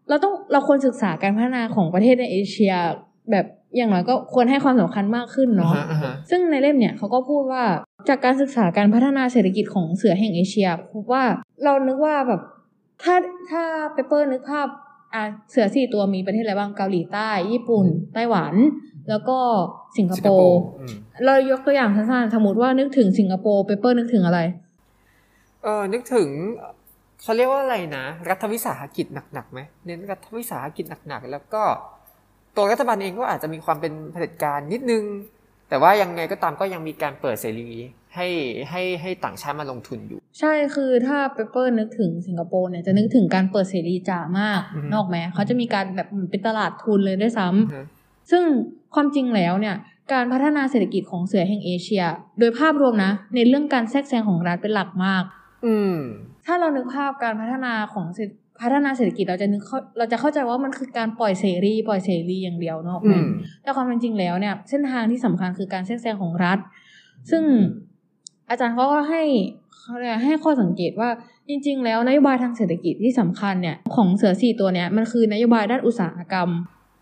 เราต้องเราควรศึกษาการพัฒนาของประเทศในเอเชีย แบบอย่างน้อยก็ควรให้ความสำคัญมากขึ้นเนาะอ่าฮะอ่าฮะซึ่งในเล่มเนี่ยเขาก็พูดว่าจากการศึกษาการพัฒนาเศรษฐกิจของเสือแห่งเอเชียพบว่าเรานึกว่าแบบถ้าถ้าเปเปอร์นึกภาพ อะเสือสี่ตัวมีประเทศอะไรบ้างเกาหลีใต้ ญี่ปุ่น ไต้หวัน แล้วก็สิงคโปร์สิงคโปร์อืมเรายกตัวอย่างสั้นๆสมมติว่านึกถึงสิงคโปร์เปเปอร์นึกถึงอะไร เออนึกถึงเขาเรียกว่าอะไรนะ รัฐวิสาหกิจหนักๆไหมเน้นรัฐวิสาหกิจหนักๆแล้วก็ตัวรัฐบาลเองก็อาจจะมีความเป็นเผด็จการนิดนึง แต่ว่ายังไงก็ตามก็ยังมีการเปิดเสรี ให้ให้ให้ต่างชาติมาลงทุนอยู่ ใช่คือถ้าเปเปอร์นึกถึงสิงคโปร์เนี่ยจะนึกถึงการเปิดเสรีจ๋ามากอือฮึนกออกไหมเขาจะมีการแบบเหมือนเป็นตลาดทุนเลยด้วยซ้ำอือฮะซึ่งความจริงแล้วเนี่ยการพัฒนาเศรษฐกิจของเสือแห่งเอเชีย โดยภาพรวมนะ ในเรื่องการแทรกแซงของรัฐเป็นหลักมาก อืมถ้าเรานึกภาพการพัฒนาของเศรษฐพัฒนาเศรษฐกิจเราจะนึกเข้าเราจะเข้าใจว่ามันคือการปล่อยเสรีปล่อยเสรีอย่างเดียวนกออกอืไหมมแต่ความเป็นจริงแล้วเนี่ยเส้นทางที่สำคัญคือการแทรกแซงของรัฐ ซึ่ง อาจารย์เขาก็ให้เขาเรียกให้ข้อสังเกตว่าจริง ๆ แล้วนโยบายทางเศรษฐกิจที่สำคัญเนี่ยของเสือสี่ตัวเนี่ยมันคือนโยบายด้านอุตสาหกรรม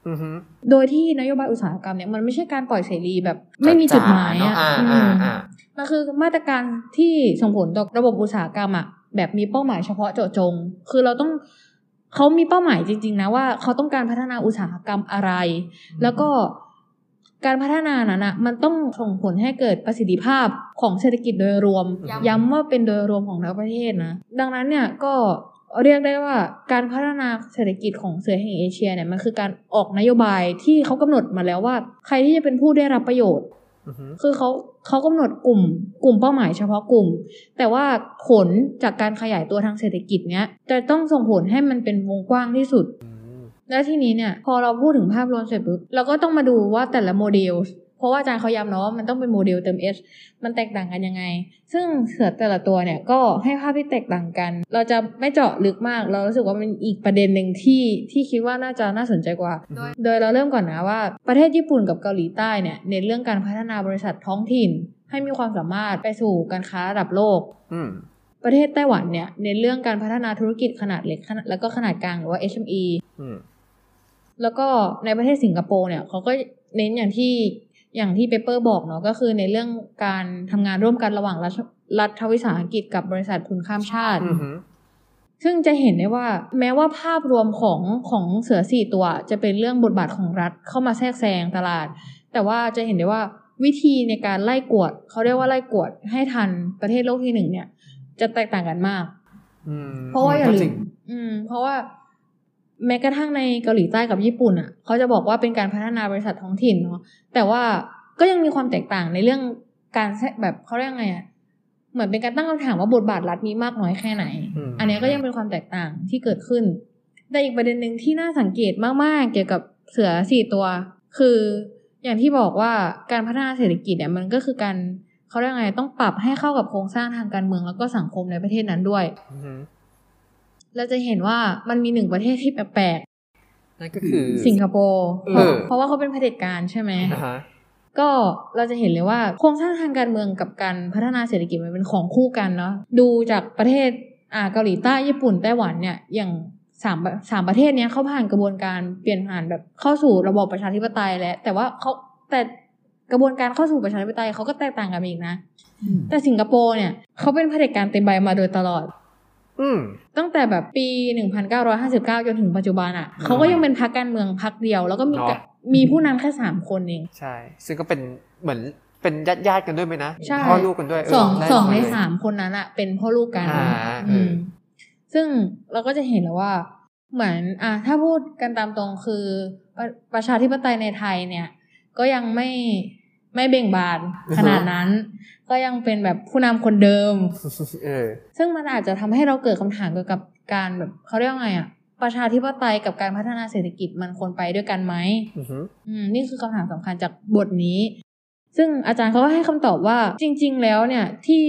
อือฮึโดยที่นโยบายอุตสาหกรรมเนี่ยมันไม่ใช่การปล่อยเสรีแบบ ไม่มีจุดหมายจ๋อะๆเนอ่าอือ่ามอ่ามันคือมาตรการที่ส่งผลต่อระบบอุตสาหกรรมอะแบบมีเป้าหมายเฉพาะเจาะจง คือเราต้องเขามีเป้าหมายจริง ๆ นะว่าเขาต้องการพัฒนาอุตสาหกรรมอะไร แล้วก็ การพัฒนานั้นอะมันต้องส่งผลให้เกิดประสิทธิภาพของเศรษฐกิจโดยรวม ย้ำว่าเป็นโดยรวมของทั้งประเทศนะ ดังนั้นเนี่ยก็เรียกได้ว่าการพัฒนาเศรษฐกิจของเสือแห่งเอเชียเนี่ยมันคือการออกนโยบายที่เขากำหนดมาแล้วว่า ใครที่จะเป็นผู้ได้รับประโยชน์อือฮึคือเขาเขากำหนดกลุ่มกลุ่มเป้าหมายเฉพาะกลุ่ม แต่ว่าผลจากการขยายตัวทางเศรษฐกิจเนี้ยจะต้องส่งผลให้มันเป็นวงกว้างที่สุดอืม แล้วทีนี้เนี่ยพอเราพูดถึงภาพรวมเสร็จปุ๊บเราก็ต้องมาดูว่าแต่ละโมเดลเพราะว่าอาจารย์เขาย้ำเนาะว่ามันต้องเป็นโมเดลเติม S มันแตกต่างกันยังไง ซึ่งเสือแต่ละตัวเนี่ยก็ให้ภาพที่แตกต่างกัน เราจะไม่เจาะลึกมาก เรารู้สึกว่ามันอีกประเด็นหนึ่งที่ที่คิดว่าน่าจะน่าสนใจกว่า โดยเราเริ่มก่อนนะว่าประเทศญี่ปุ่นกับเกาหลีใต้เนี่ยเน้นเรื่องการพัฒนาบริษัทท้องถิ่น ให้มีความสามารถไปสู่การค้าระดับโลกประเทศไต้หวันเนี่ยเน้นเรื่องการพัฒนาธุรกิจขนาดเล็กขนาดแล้วก็ขนาดกลางหรือว่า SME แล้วก็ในประเทศสิงคโปร์เนี่ยเขาก็เน้นอย่างที่อย่างที่เปเปอร์บอกเนาะก็คือในเรื่องการทำงานร่วมกันระหว่างรัฐรัฐวิสาหกิจกับบริษัททุนข้ามชาติอือหือซึ่งจะเห็นได้ว่าแม้ว่าภาพรวมของของเสือสี่ตัว จะเป็นเรื่องบทบาทของรัฐเข้ามาแทรกแซงตลาด แต่ว่าจะเห็นได้ว่าวิธีในการไล่กวด เขาเรียกว่าไล่กวดให้ทันประเทศโลกที่หนึ่งเนี่ย จะแตกต่างกันมากอืมเพราะว่าอย่าก็ลืจริมงอืมเพราะว่า แม้กระทั่งในเกาหลีใต้กับญี่ปุ่นอะเขาจะบอกว่าเป็นการพัฒนาบริษัทท้องถิ่นเนาะแต่ว่าก็ยังมีความแตกต่างในเรื่องการแทรกแบบเขาเรียกไงอะเหมือนเป็นการตั้งคำถามว่าบทบาทรัฐมีมากน้อยแค่ไหนอืมอันเนี้ยก็ยังเป็นความแตกต่างที่เกิดขึ้น แต่อีกประเด็นหนึ่งที่น่าสังเกตมากๆ เกี่ยวกับเสือสี่ตัว คืออย่างที่บอกว่าการพัฒนาเศรษฐกิจเนี่ยมันก็คือการเขาเรียกไงต้องปรับให้เข้ากับโครงสร้างทางการเมืองแล้วก็สังคมในประเทศนั้นด้วยอือหือ เราจะเห็นว่ามันมีหนึ่งประเทศที่แปลกนั่นก็คือๆสิงคโปร์เออเพราะว่าเขาเป็นเผด็จการใช่ไหมนะฮะก็เราจะเห็นเลยว่าโครงสร้างทางการเมืองกับการพัฒนาเศรษฐกิจมันเป็นของคู่กันเนาะดูจากประเทศอ่าเกาหลีใต้ญี่ปุ่นไต้หวันเนี่ยอย่างสามสามประเทศเนี้ยเขาผ่านกระบวนการเปลี่ยนผ่านแบบเข้าสู่ระบอบประชาธิปไตยแล้วแต่ว่าเขาแต่กระบวนการเข้าสู่ประชาธิปไตยเขาก็แตกต่างกันอีกนะ แต่สิงคโปร์เนี่ยเขาเป็นเผด็จการเต็มใบมาโดยตลอดอืม ตั้งแต่แบบปี 1959 จนถึงปัจจุบันอะเขาก็ยังเป็นพรรคการเมืองพรรคเดียว แล้วก็มีเนาะกะมีผู้นำแค่สามคนเอง ใช่ ซึ่งก็เป็นเหมือนเป็นญาติญาติๆกันด้วยไหมนะใช่พ่อลูกกันด้วยเสองได้สองในเลยสามคนนั้นอะเป็นพ่อลูกกันอ่าเอออืมซึ่งเราก็จะเห็นแล้วว่า เหมือน อะถ้าพูดกันตามตรงคือ ประประชาธิปไตยในไทยเนี่ย ก็ยังไม่ ไม่เบ่งบานขนาดนั้น ก็ยังเป็นแบบผู้นำคนเดิมเออซึ่งมันอาจจะทำให้เราเกิดคำถามเกี่ยวกับการแบบเขาเรียกว่าไงอะประชาธิปไตยกับการพัฒนาเศรษฐกิจมันควรไปด้วยกันไหมอือหืออืมนี่คือคำถามสำคัญจากบทนี้ ซึ่งอาจารย์เขาก็ให้คำตอบว่าจริง ๆ แล้วเนี่ยที่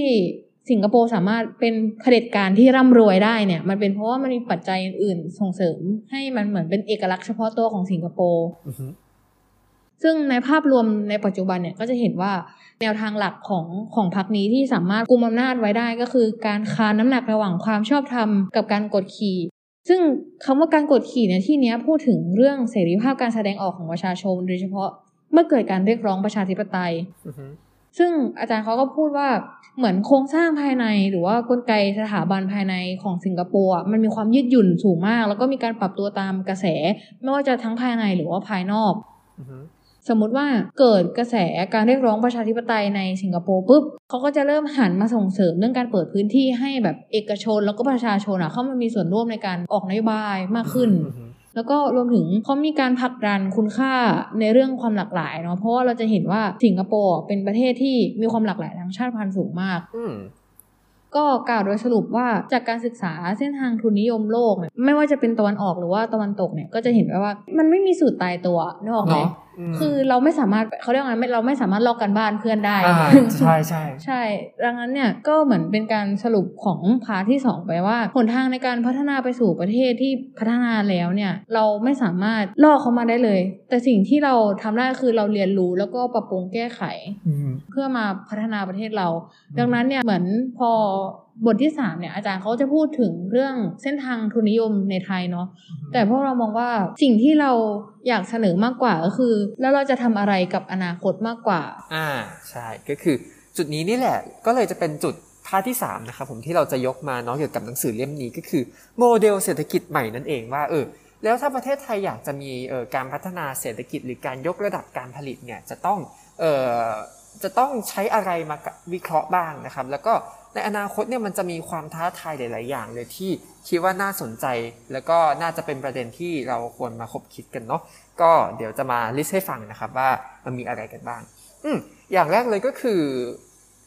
สิงคโปร์สามารถเป็นเผด็จการที่ร่ำรวยได้เนี่ย มันเป็นเพราะว่ามันมีปัจจัยอื่นๆส่งเสริม ให้มันเหมือนเป็นเอกลักษณ์เฉพาะตัวของสิงคโปร์อือหือ ซึ่งในภาพรวมในปัจจุบันเนี่ยก็จะเห็นว่าแนวทางหลักของของพรรคนี้ที่สามารถกุมอำนาจไว้ได้ก็คือการคานน้ำหนักระหว่างความชอบธรรมกับการกดขี่ ซึ่งคำว่าการกดขี่เนี่ยที่เนี้ยพูดถึงเรื่องเสรีภาพการแสดงออกของประชาชน โดยเฉพาะเมื่อเกิดการเรียกร้องประชาธิปไตย ซึ่งอาจารย์เขาก็พูดว่าเหมือนโครงสร้างภายในหรือว่ากลไกสถาบันภายในของสิงคโปร์มันมีความยืดหยุ่นสูงมาก แล้วก็มีการปรับตัวตามกระแส ไม่ว่าจะทั้งภายในหรือว่าภายนอก สมมุติว่าเกิดกระแสการเรียกร้องประชาธิปไตยในสิงคโปร์ปุ๊บเขาก็จะเริ่มหันมาส่งเสริมเรื่องการเปิดพื้นที่ให้แบบเอกชนแล้วก็ประชาชนอะเข้ามามีส่วนร่วมในการออกนโยบายมากขึ้นอือหือแล้วก็รวมถึงเขามีการผลักดันคุณค่าในเรื่องความหลากหลายเนาะเพราะว่าเราจะเห็นว่าสิงคโปร์เป็นประเทศที่มีความหลากหลายทางชาติพันธุ์สูงมากอืมก็กล่าวโดยสรุปว่าจากการศึกษาเส้นทางทุนนิยมโลกเนี่ยไม่ว่าจะเป็นตะวันออกหรือว่าตะวันตกเนี่ยก็จะเห็นได้ว่า มันไม่มีสูตรตายตัวนึกออกไหมเนาะม คือเราไม่สามารถเขาเรียกว่าไงไม่เราไม่สามารถลอกกันบ้านเพื่อนได้อ่าใช่ใช่ใช่ดังนั้นเนี่ยก็เหมือนเป็นการสรุปของพาร์ทที่สองไปว่าหนทางในการพัฒนาไปสู่ประเทศที่พัฒนาแล้วเนี่ยเราไม่สามารถลอกเขามาได้เลย แต่สิ่งที่เราทำได้คือเราเรียนรู้แล้วก็ปรับปรุงแก้ไขอืมเพื่อมาพัฒนาประเทศเรา ดังนั้นเนี่ยเหมือนพอบทที่สามเนี่ยอาจารย์เขาจะพูดถึงเรื่องเส้นทางทุนนิยมในไทยเนาะแต่พวกเรามองว่าสิ่งที่เราอยากเสนอมากกว่าก็คือ แล้วเราจะทำอะไรกับอนาคตมากกว่า อ่าใช่ก็คือ จุดนี้นี่แหละ ก็เลยจะเป็นจุด part ที่3นะครับผมที่เราจะยกมาเนาะเกี่ยวกับหนังสือเล่มนี้ก็คือโมเดลเศรษฐกิจใหม่นั่นเองว่าเออแล้วถ้าประเทศไทยอยากจะมีเออการพัฒนาเศรษฐกิจหรือการยกระดับการผลิตเนี่ยจะต้องเออจะต้องใช้อะไรมาวิเคราะห์บ้างนะครับ แล้วก็ ในอนาคตเนี่ยมันจะมีความท้าทายหลาย ๆ อย่างเลยที่คิดว่าน่าสนใจ แล้วก็น่าจะเป็นประเด็นที่เราควรมาคบคิดกันเนาะก็เดี๋ยวจะมาลิสต์ให้ฟังนะครับว่ามันมีอะไรกันบ้าง อืมอย่างแรกเลยก็คือ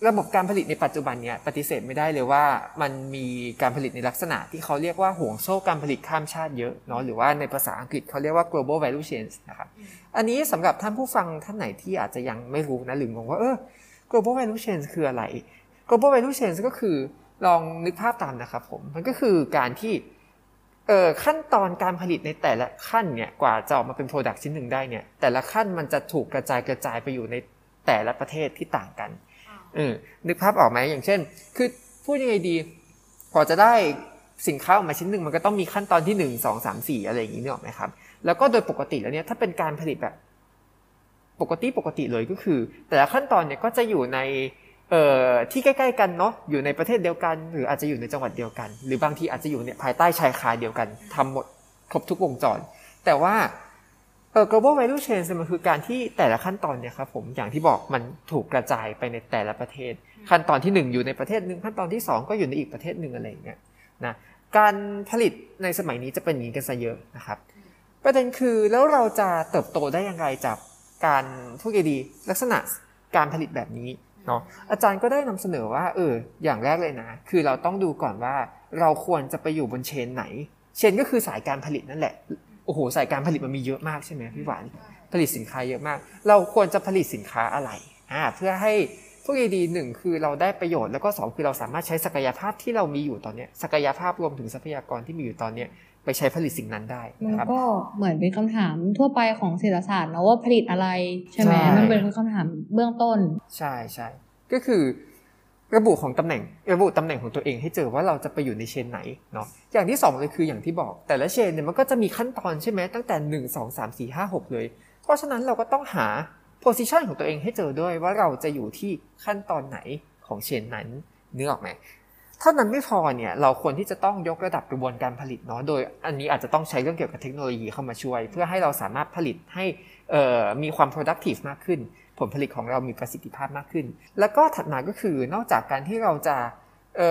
ระบบการผลิตในปัจจุบันเนี่ยปฏิเสธไม่ได้เลยว่ามันมีการผลิตในลักษณะที่เขาเรียกว่าห่วงโซ่การผลิตข้ามชาติเยอะเนาะหรือว่าในภาษาอังกฤษเขาเรียกว่า global value chains นะครับอันนี้สำหรับท่านผู้ฟังท่านไหนที่อาจจะยังไม่รู้นะหรืองงว่าเออ global value chains คืออะไร global value chain ก็คือลองนึกภาพตามนะครับผมมันก็คือการที่เอ่อขั้นตอนการผลิตในแต่ละขั้นเนี่ยกว่าจะออกมาเป็น product ชิ้นหนึ่งได้เนี่ยแต่ละขั้นมันจะถูกกระจายกระจายไปอยู่ในแต่ละประเทศที่ต่างกันเออนึกภาพออกไหมอย่างเช่น คือพูดยังไงดีกว่าจะได้สินค้าออกมาชิ้นหนึ่งมันก็ต้องมีขั้นตอนที่หนึ่งสองสามสี่อะไรอย่างนี้นึกออกไหมครับ แล้วก็โดยปกติแล้วเนี่ยถ้าเป็นการผลิตแบบ ปกติปกติเลยก็คือ แต่ละขั้นตอนเนี่ยก็จะอยู่ใน เอ่อที่ใกล้ๆกันเนาะอยู่ในประเทศเดียวกัน หรืออาจจะอยู่ในจังหวัดเดียวกัน หรือบางทีอาจจะอยู่เนี่ยภายใต้ชายคาเดียวกันทำหมดครบทุกวงจร แต่ว่าเออ global value chain มันคือการที่แต่ละขั้นตอนเนี่ยครับผมอย่างที่บอกมันถูกกระจายไปในแต่ละประเทศ ขั้นตอนที่ 1 อยู่ในประเทศหนึ่งขั้นตอนที่ 2 ก็อยู่ในอีกประเทศหนึ่งอะไรอย่างเงี้ยนะการผลิตในสมัยนี้จะเป็นอย่างนี้กันซะเยอะนะครับ ประเด็นคือแล้วเราจะเติบโตได้อย่างไรจากการพูดดีลักษณะการผลิตแบบนี้ เนาะอาจารย์ก็ได้นำเสนอว่าเอออย่างแรกเลยนะ คือเราต้องดูก่อนว่าเราควรจะไปอยู่บนเชนไหน เชนก็คือสายการผลิตนั่นแหละโอ้โหสายการผลิตมันมีเยอะมากใช่ไหมพี่หวานผลิตสินค้าเยอะมาก เราควรจะผลิตสินค้าอะไรอ่าเพื่อให้พวกดีหนึ่งคือเราได้ประโยชน์แล้วก็สองคือเราสามารถใช้ศักยภาพที่เรามีอยู่ตอนนี้ศักยภาพรวมถึงทรัพยากรที่มีอยู่ตอนนี้ ไปใช้ผลิตสิ่งนั้นได้มันนะครับก็เหมือนเป็นคำถามทั่วไปของเศรษฐศาสตร์นะว่าผลิตอะไรใช่ไหมใช่มันเป็นคำถามเบื้องต้น ใช่ใช่ก็คือระบุของตำแหน่งระบุตำแหน่งของตัวเองให้เจอว่าเราจะไปอยู่ในเชนไหนเนาะอย่างที่สองเลยคืออย่างที่บอก แต่ละเชนเนี่ยมันก็จะมีขั้นตอนใช่ไหมตั้งแต่หนึ่งสองสามสี่ห้าหกเลย เพราะฉะนั้นเราก็ต้องหาโพซิชันของตัวเองให้เจอด้วยว่าเราจะอยู่ที่ขั้นตอนไหนของเชนนั้นนึกออกไหม เท่านั้นไม่พอเนี่ยเราควรที่จะต้องยกระดับกระบวนการผลิตเนาะโดยอันนี้อาจจะต้องใช้เรื่องเกี่ยวกับเทคโนโลยีเข้ามาช่วย เพื่อให้เราสามารถผลิตให้มีความ productive มากขึ้น ผลผลิตของเรามีประสิทธิภาพมากขึ้น แล้วก็ถัดมาก็คือนอกจากการที่เราจะอ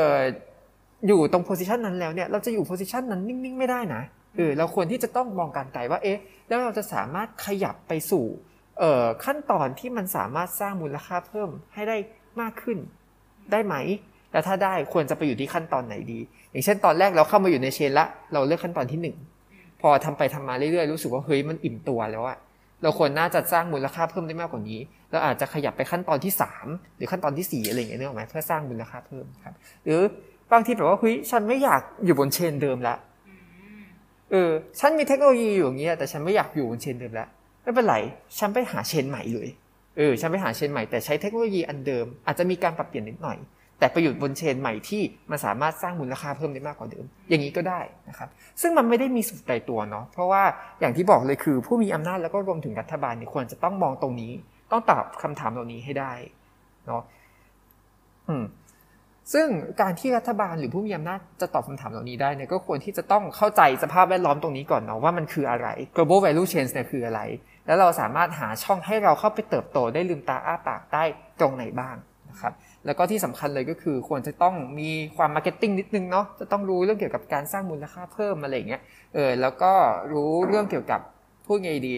อยู่ตรงโพซิชันนั้นแล้วเนี่ยเราจะอยู่โพซิชันนั้นนิ่งๆไม่ได้นะเออเราควรที่จะต้องมองการไกลว่าเอ๊ะแล้วเราจะสามารถขยับไปสู่ขั้นตอนที่มันสามารถสร้างมูลค่าเพิ่มให้ได้มากขึ้นได้ไหม แล้วถ้าได้ควรจะไปอยู่ที่ขั้นตอนไหนดี อย่างเช่นตอนแรกเราเข้ามาอยู่ในเชนละ เราเลือกขั้นตอนที่หนึ่งพอทำไปทำมาเรื่อยๆรู้สึกว่าเฮ้ยมันอิ่มตัวแล้วอะเราควรน่าจะสร้างมูลค่าเพิ่มได้มากกว่านี้ เราอาจจะขยับไปขั้นตอนที่สามหรือขั้นตอนที่สี่อะไรอย่างเงี้ยนึกออกไหมเพื่อสร้างมูลค่าเพิ่มครับ หรือบางทีแบบว่าเฮ้ยฉันไม่อยากอยู่บนเชนเดิมละเออฉันมีเทคโนโลยีอยู่อย่างเงี้ยแต่ฉันไม่อยากอยู่บนเชนเดิมล้วไม่เป็นไรฉันไปหาเชนใหม่เลยเออฉันไปหาเชนใหม่แต่ใช้เทคโนโลยีอันเดิม อาจจะมีการปรับเปลี่ยนนิดหน่อย แต่ไปอยู่บนเชนใหม่ที่มันสามารถสร้างมูลค่าเพิ่มได้มากกว่าเดิม อย่างนี้ก็ได้นะครับ ซึ่งมันไม่ได้มีสุดใดตัวเนาะ เพราะว่าอย่างที่บอกเลยคือ ผู้มีอำนาจแล้วก็รวมถึงรัฐบาลเนี่ยควรจะต้องมองตรงนี้ ต้องตอบคำถามเหล่านี้ให้ได้เนาะอืมซึ่งการที่รัฐบาลหรือผู้มีอำนาจจะตอบคำถามเหล่านี้ได้เนี่ยก็ควรที่จะต้องเข้าใจสภาพแวดล้อมตรงนี้ก่อนเนาะว่ามันคืออะไร global value chain เนี่ยคืออะไร แล้วเราสามารถหาช่องให้เราเข้าไปเติบโตได้ลืมตาอ้าปากได้ตรงไหนบ้างนะครับ แล้วก็ที่สำคัญเลยก็คือควรจะต้องมีความ marketing นิดนึงเนาะจะต้องรู้เรื่องเกี่ยวกับการสร้างมูลค่าเพิ่มอะไรเงี้ยเออแล้วก็รู้เรื่องเกี่ยวกับพูดไงดี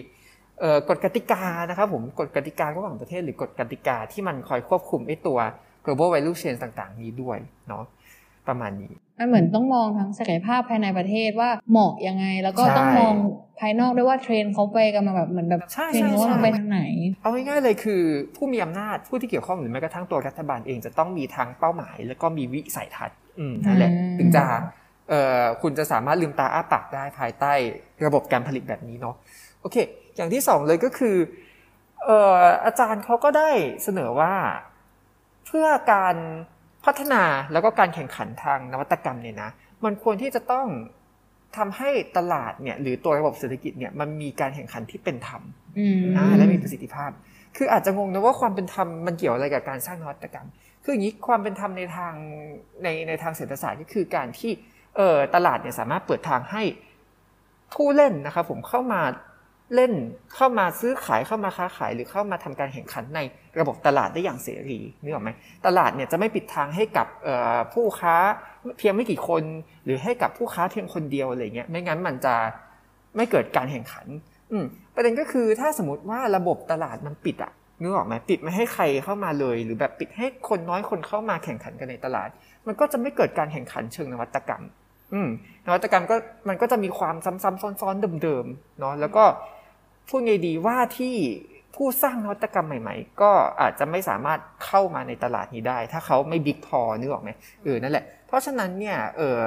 เอ่อกฎกติกานะครับผมกฎกติการะหว่างประเทศหรือกฎกติกาที่มันคอยควบคุมไอ้ตัว global value chain ต่างๆ นี้ด้วยเนาะ ประมาณนี้มันเหมือนต้องมองทั้งศักยภาพภายในประเทศว่าเหมาะยังไง แล้วก็ใช่ต้องมองภายนอกด้วยว่าเทรนด์เขาไปกันมาแบบเหมือนแบบใช่เทรนด์เขาใช่กำลังไปทางไหน เอาง่ายๆเลยคือ ผู้มีอำนาจผู้ที่เกี่ยวข้องหรือแม้กระทั่งตัวรัฐบาลเองจะต้องมีทางเป้าหมาย แล้วก็มีวิสัยทัศน์อืมนั่นแหละอืมถึงจะเอ่อคุณจะสามารถลืมตาอ้าปากได้ภายใต้ระบบการผลิตแบบนี้เนาะโอเค อย่างที่สองเลยก็คือเอ่ออาจารย์เขาก็ได้เสนอว่าเพื่อการ พัฒนาแล้วก็การแข่งขันทางนวัตกรรมเนี่ยนะมันควรที่จะต้องทำให้ตลาดเนี่ยหรือตัวระบบเศรษฐกิจเนี่ยมันมีการแข่งขันที่เป็นธรรมอืมอ่าและมีประสิทธิภาพ คืออาจจะงงนะว่าความเป็นธรรมมันเกี่ยวอะไรกับการสร้างนวัตกรรม คืออย่างนี้ความเป็นธรรมในทางในในทางเศรษฐศาสตร์ก็คือการที่เอ่อตลาดเนี่ยสามารถเปิดทางให้ผู้เล่นนะครับผมเข้ามา เล่นเข้ามาซื้อขายเข้ามาค้าขายหรือเข้ามาทำการแข่งขันในระบบตลาดได้อย่างเสรีนึกออกไหมตลาดเนี่ยจะไม่ปิดทางให้กับผู้ค้าเพียงไม่กี่คน หรือให้กับผู้ค้าเพียงคนเดียวอะไรเงี้ยไม่งั้นมันจะไม่เกิดการแข่งขันอืประเด็นก็คือถ้าสมมติว่าระบบตลาดมันปิดอะนึกออกไหมปิดไม่ให้ใครเข้ามาเลย หรือแบบปิดให้คนน้อยคนเข้ามาแข่งขันกันในตลาด มันก็จะไม่เกิดการแข่งขันเชิงนวัตกรรม อืมนวัตกรรมก็มันก็จะมีความซ้ำๆซ้อนๆเดิมๆเนาะแล้วก็ พูดไงดีว่าที่ผู้สร้างนวัตกรรมใหม่ ๆ ก็อาจจะไม่สามารถเข้ามาในตลาดนี้ได้ ถ้าเขาไม่บิ๊กพอนึกออกไหมเออนั่นแหละ เพราะฉะนั้นเนี่ยเออ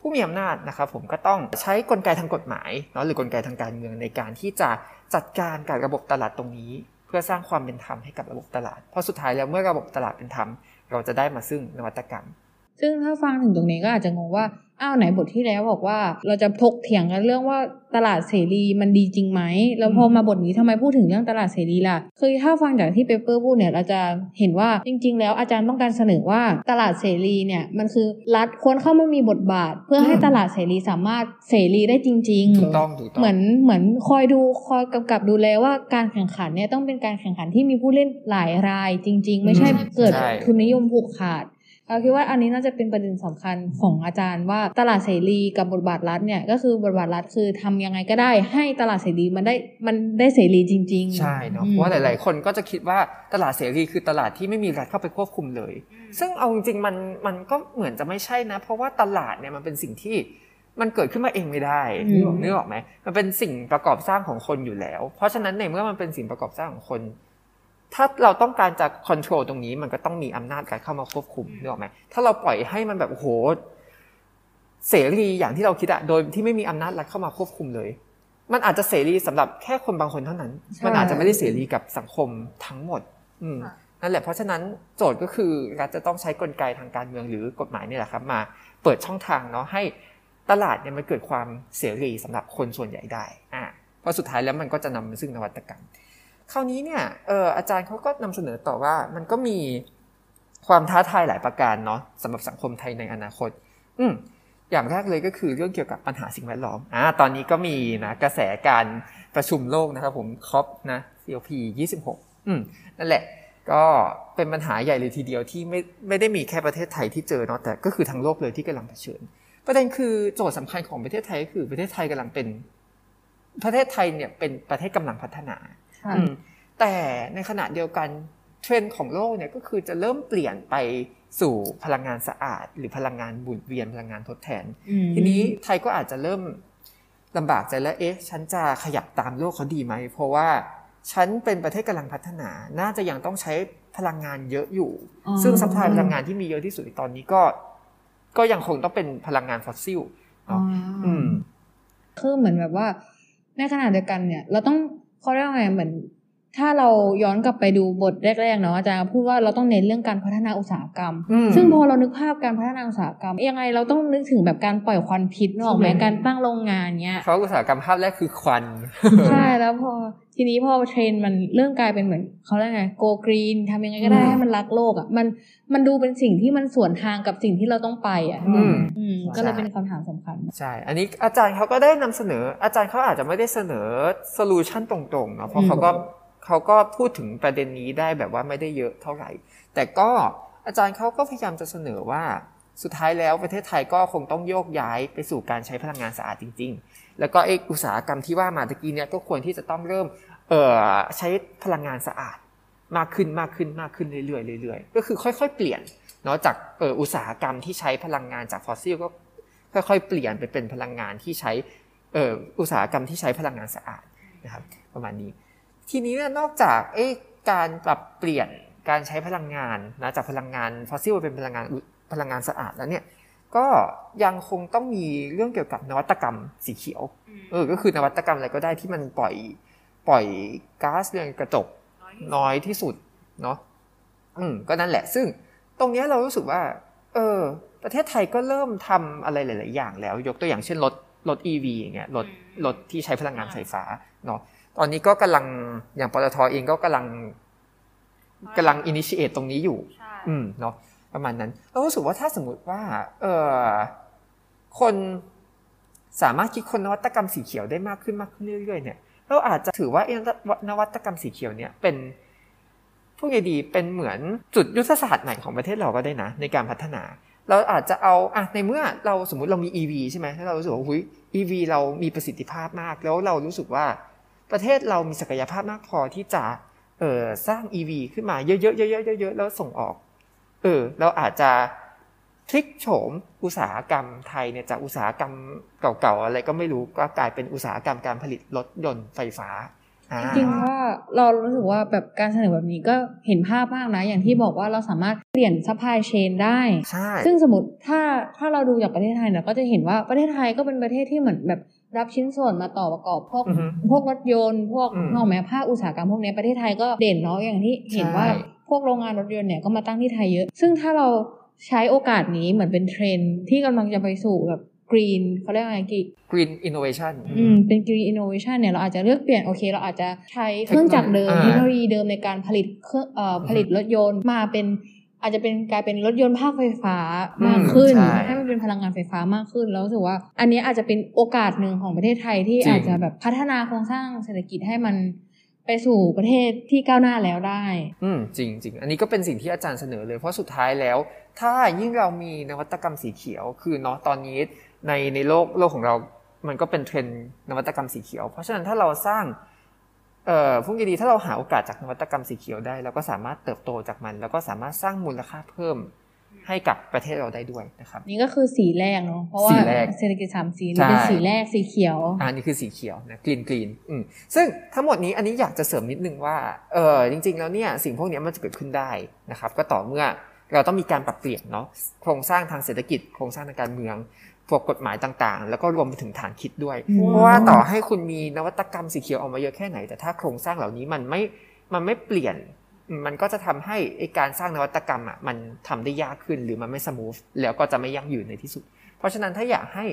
ผู้มีอำนาจนะครับผมก็ต้องใช้กลไกทางกฎหมายเนาะหรือกลไกทางการเมืองในการที่จะจัดการกับระบบตลาดตรงนี้ เพื่อสร้างความเป็นธรรมให้กับระบบตลาด เพราะสุดท้ายแล้วเมื่อระบบตลาดเป็นธรรมเราจะได้มาซึ่งนวัตกรรม ซึ่งถ้าฟังถึงตรงนี้ก็อาจจะงงว่าอ้าวไหนบทที่แล้วบอกว่า เราจะถกเถียงกันเรื่องว่าตลาดเสรีมันดีจริงไหมแล้วพอมาบทนี้ทำไมพูดถึงเรื่องตลาดเสรีล่ะคือถ้าฟังจากที่เปเปอร์พูดเนี่ยเราจะเห็นว่าจริง ๆ แล้วอาจารย์ต้องการเสนอว่าตลาดเสรีเนี่ยมันคือรัฐควรเข้ามามีบทบาท เพื่อให้ตลาดเสรีสามารถเสรีได้จริงๆถูกต้องถูกต้องเหมือนเหมือนคอยดูคอยกำกับดูแลว่าการแข่งขันเนี่ยต้องเป็นการแข่งขันที่มีผู้เล่นหลายรายจริง ๆ ไม่ใช่อืมเกิดใช่ทุนนิยมผูกขาด เราคิดว่าอันนี้น่าจะเป็นประเด็นสำคัญของอาจารย์ว่าตลาดเสรีกับบทบาทรัฐเนี่ยก็คือบทบาทรัฐคือทำยังไงก็ได้ ให้ตลาดเสรีมันได้มันได้เสรีจริง ๆ ใช่เนาะอืมเพราะว่าหลาย ๆ คนก็จะคิดว่าตลาดเสรีคือตลาดที่ไม่มีรัฐเข้าไปควบคุมเลย ซึ่งเอาจริงๆมันมันก็เหมือนจะไม่ใช่นะ เพราะว่าตลาดเนี่ยมันเป็นสิ่งที่มันเกิดขึ้นมาเองไม่ได้อืมนึกออกไหมมันเป็นสิ่งประกอบสร้างของคนอยู่แล้ว เพราะฉะนั้นในเมื่อมันเป็นสิ่งประกอบสร้างของคน ถ้าเราต้องการจะควบคุมตรงนี้ มันก็ต้องมีอำนาจการเข้ามาควบคุมนึกออกไหมถ้าเราปล่อยให้มันแบบโอ้โหเสรีอย่างที่เราคิดอะโดยที่ไม่มีอำนาจรัฐเข้ามาควบคุมเลย มันอาจจะเสรีสำหรับแค่คนบางคนเท่านั้นใช่มันอาจจะไม่ได้เสรีกับสังคมทั้งหมด อืมค่ะนั่นแหละเพราะฉะนั้นโจทย์ก็คือรัฐจะต้องใช้กลไกทางการเมืองหรือกฎหมายนี่แหละครับ มาเปิดช่องทางเนาะให้ตลาดเนี่ยมันเกิดความเสรีสำหรับคนส่วนใหญ่ได้อ่าเพราะสุดท้ายแล้วมันก็จะนำมาซึ่งนวัตกรรม คราวนี้เนี่ยเอออาจารย์เขาก็นำเสนอต่อว่ามันก็มีความท้าทายหลายประการเนาะสำหรับสังคมไทยในอนาคต อืมอย่างแรกเลยก็คือเรื่องเกี่ยวกับปัญหาสิ่งแวดล้อมอ่าตอนนี้ก็มีนะกระแสการประชุมโลกนะครับผมคอปนะ COP 26อืมนั่นแหละก็เป็นปัญหาใหญ่เลยทีเดียวที่ไม่ไม่ได้มีแค่ประเทศไทยที่เจอเนาะแต่ก็คือทั้งโลกเลยที่กำลังเผชิญ ประเด็นคือโจทย์สำคัญของประเทศไทยก็คือประเทศไทยกำลังเป็นประเทศไทยเนี่ยเป็นประเทศกำลังพัฒนา แต่ในขณะเดียวกันเทรนด์ของโลกเนี่ยก็คือจะเริ่มเปลี่ยนไปสู่พลังงานสะอาด หรือพลังงานหมุนเวียนพลังงานทดแทนอืมทีนี้ไทยก็อาจจะเริ่มลำบากใจแล้วเอ๊ะ ฉันจะขยับตามโลกเขาดีไหม เพราะว่าฉันเป็นประเทศกำลังพัฒนา น่าจะยังต้องใช้พลังงานเยอะอยู่อ๋อซึ่ง supply พลังงานที่มีเยอะที่สุดในตอนนี้ก็ ก็ยังคงต้องเป็นพลังงานฟอสซิลอ๋อเนาะออืมคือเหมือนแบบว่า ในขณะเดียวกันเนี่ย เราต้อง เขาเรียกว่าไงเหมือน ถ้าเราย้อนกลับไปดูบทแรกๆเนาะอาจารย์พูดว่าเราต้องเน้นเรื่องการพัฒนาอุตสาหกรรมอืมซึ่งพอเรานึกภาพการพัฒนาอุตสาหกรรม ยังไงเราต้องนึกถึงแบบการปล่อยควันพิษนึกออกไหมใช่ไหมการตั้งโรงงานเนี้ยเพราะอุตสาหกรรมภาพแรกคือควัน ใช่แล้วพอทีนี้พอเทรนด์มันเริ่มกลายเป็นเหมือนเขาเรียกไงโกกรีนทำยังไงก็ได้อืมให้มันรักโลกอะมันมันดูเป็นสิ่งที่มันสวนทางกับสิ่งที่เราต้องไปอะอืมอืมก็เลยเป็นคำถามสำคัญ ใช่ อันนี้อาจารย์เขาก็ได้นำเสนอ อาจารย์เขาอาจจะไม่ได้เสนอsolution ตรงๆเนาะเพราะอืมเขาก็ เขาก็พูดถึงประเด็นนี้ได้แบบว่าไม่ได้เยอะเท่าไหร่ แต่ก็อาจารย์เขาก็พยายามจะเสนอว่าสุดท้ายแล้วประเทศไทยก็คงต้องโยกย้ายไปสู่การใช้พลังงานสะอาดจริง ๆ แล้วก็ออุตสาหกรรมที่ว่ามาตะกี้เนี่ยก็ควรที่จะต้องเริ่มเออใช้พลังงานสะอาดมากขึ้นมากขึ้นมากขึ้นเรื่อยๆเรื่อยๆก็คือค่อย ๆ เปลี่ยนเนาะจากเอออุตสาหกรรมที่ใช้พลังงานจากฟอสซิลก็ค่อยๆเปลี่ยนไปเป็นพลังงานที่ใช้เอออุตสาหกรรมที่ใช้พลังงานสะอาดนะครับประมาณนี้ ทีนี้เนี่ยนอกจากเอ๊ะการปรับเปลี่ยนการใช้พลังงานนะจากพลังงานฟอสซิลเป็นพลังงานอุพลังงานสะอาดแล้วเนี่ยก็ยังคงต้องมีเรื่องเกี่ยวกับนวัตกรรมสีเขียวเออก็คือนวัตกรรมอะไรก็ได้ที่มันปล่อยปล่อยก๊าซเรือนกระจกน้อยที่สุดเนาะอืมก็นั่นแหละ ซึ่งตรงเนี้ยเรารู้สึกว่า เออ ประเทศไทยก็เริ่มทำอะไรหลาย ๆ อย่างแล้ว ยกตัวอย่างเช่นรถรถ EV อย่างเงี้ยรถรถที่ใช้พลังงานไฟฟ้าเนาะ ตอนนี้ก็กำลังอย่างปตทเองก็กำลังกำลังอินิชิเอตตรงนี้อยู่ อืมเนาะประมาณนั้นเรารู้สึกว่าถ้าสมมติว่า เออคนสามารถคิดคนนวัตกรรมสีเขียวได้มากขึ้นมากขึ้นเรื่อยๆเนี่ยเราอาจจะถือว่าไอ้นวัตกรรมสีเขียวเนี่ยเป็นพูดไงดีเป็นเหมือนจุดยุทธศาสตร์ใหม่ของประเทศเราก็ได้นะ ในการพัฒนา เราอาจจะเอาอะในเมื่อเราสมมุติเรามี EV ใช่ไหมถ้าเรารู้สึกว่าหุย EV เรามีประสิทธิภาพมาก แล้วเรารู้สึกว่า ประเทศเรามีศักยภาพมากพอที่จะเออสร้าง EV ขึ้นมาเยอะๆเยอะๆเยอะๆแล้วส่งออก เออเราอาจจะพลิกโฉมอุตสาหกรรมไทยเนี่ยจากอุตสาหกรรมเก่าๆอะไรก็ไม่รู้ก็กลายเป็นอุตสาหกรรมการผลิตรถยนต์ไฟฟ้าอ่าจริงๆว่าเรารู้สึกว่าแบบการเสนอแบบนี้ก็เห็นภาพมากนะ อย่างที่บอกว่าเราสามารถเปลี่ยน supply chain ได้ใช่ซึ่งสมมติถ้าถ้าเราดูจากประเทศไทยเนี่ยก็จะเห็นว่าประเทศไทยก็เป็นประเทศที่เหมือนแบบ รับชิ้นส่วนมาต่อประกอบพวกอือฮึพวกรถยนต์พวกอืมนอกแม้ภาคอุตสาหกรรมพวกเนี้ยประเทศไทยก็เด่นเนาะอย่างที่เห็นว่าใช่พวกโรงงานรถยนต์เนี่ยก็มาตั้งที่ไทยเยอะ ซึ่งถ้าเราใช้โอกาสนี้เหมือนเป็นเทรนด์ที่กำลังจะไปสู่แบบ green เขาเรียกว่าไงกี green innovation อืมเป็น green innovation เนี่ยเราอาจจะเลือกเปลี่ยนโอเค เราอาจจะใช้เครื่องจักรเดิมอ่าเทคโนโลยีเดิมในการผลิตเครื่องเอ่อผลิตรถยนต์มาเป็น อาจจะเป็นกลายเป็นรถยนต์ภาคไฟฟ้ามากขึ้นใช่ให้มันเป็นพลังงานไฟฟ้ามากขึ้น แล้วรู้สึกว่า อันนี้อาจจะเป็นโอกาสหนึ่งของประเทศไทยที่จริงอาจจะแบบพัฒนาโครงสร้างเศรษฐกิจให้มันไปสู่ประเทศที่ก้าวหน้าแล้วได้ อืมจริงจริงอันนี้ก็เป็นสิ่งที่อาจารย์เสนอเลย เพราะสุดท้ายแล้ว ถ้ายิ่งเรามีนวัตกรรมสีเขียว คือเนาะตอนนี้ในในโลกโลกของเรา มันก็เป็นเทรนด์นวัตกรรมสีเขียว เพราะฉะนั้นถ้าเราสร้าง เอ่อพวกดีๆถ้าเราหาโอกาสจากนวัตกรรมสีเขียวได้เราก็สามารถเติบโตจากมัน แล้วก็สามารถสร้างมูลค่าเพิ่มให้กับประเทศเราได้ด้วยนะครับ นี่ก็คือสีแรกเนาะเพราะว่าสีแรกเศรษฐกิจสามสีนี่เป็นใช่สีแรกสีเขียวอ่านี่คือสีเขียวนะกรีนกรีนอืมซึ่งทั้งหมดนี้อันนี้อยากจะเสริมนิดนึงว่าเออจริง ๆ แล้วเนี่ยสิ่งพวกนี้มันจะเกิดขึ้นได้นะครับ ก็ต่อเมื่อเราต้องมีการปรับเปลี่ยนเนาะโครงสร้างทางเศรษฐกิจโครงสร้างทางการเมือง พวกกฎหมายต่างๆ แล้วก็รวมไปถึงฐานคิดด้วยว้าวเพราะว่าต่อให้คุณมีนวัตกรรมสีเขียวออกมาเยอะแค่ไหน แต่ถ้าโครงสร้างเหล่านี้มันไม่มันไม่เปลี่ยน มันก็จะทำให้ไอการสร้างนวัตกรรมอะมันทำได้ยากขึ้นหรือมันไม่สมูทแล้วก็จะไม่ยั่งยืนในที่สุด เพราะฉะนั้นถ้าอยากให้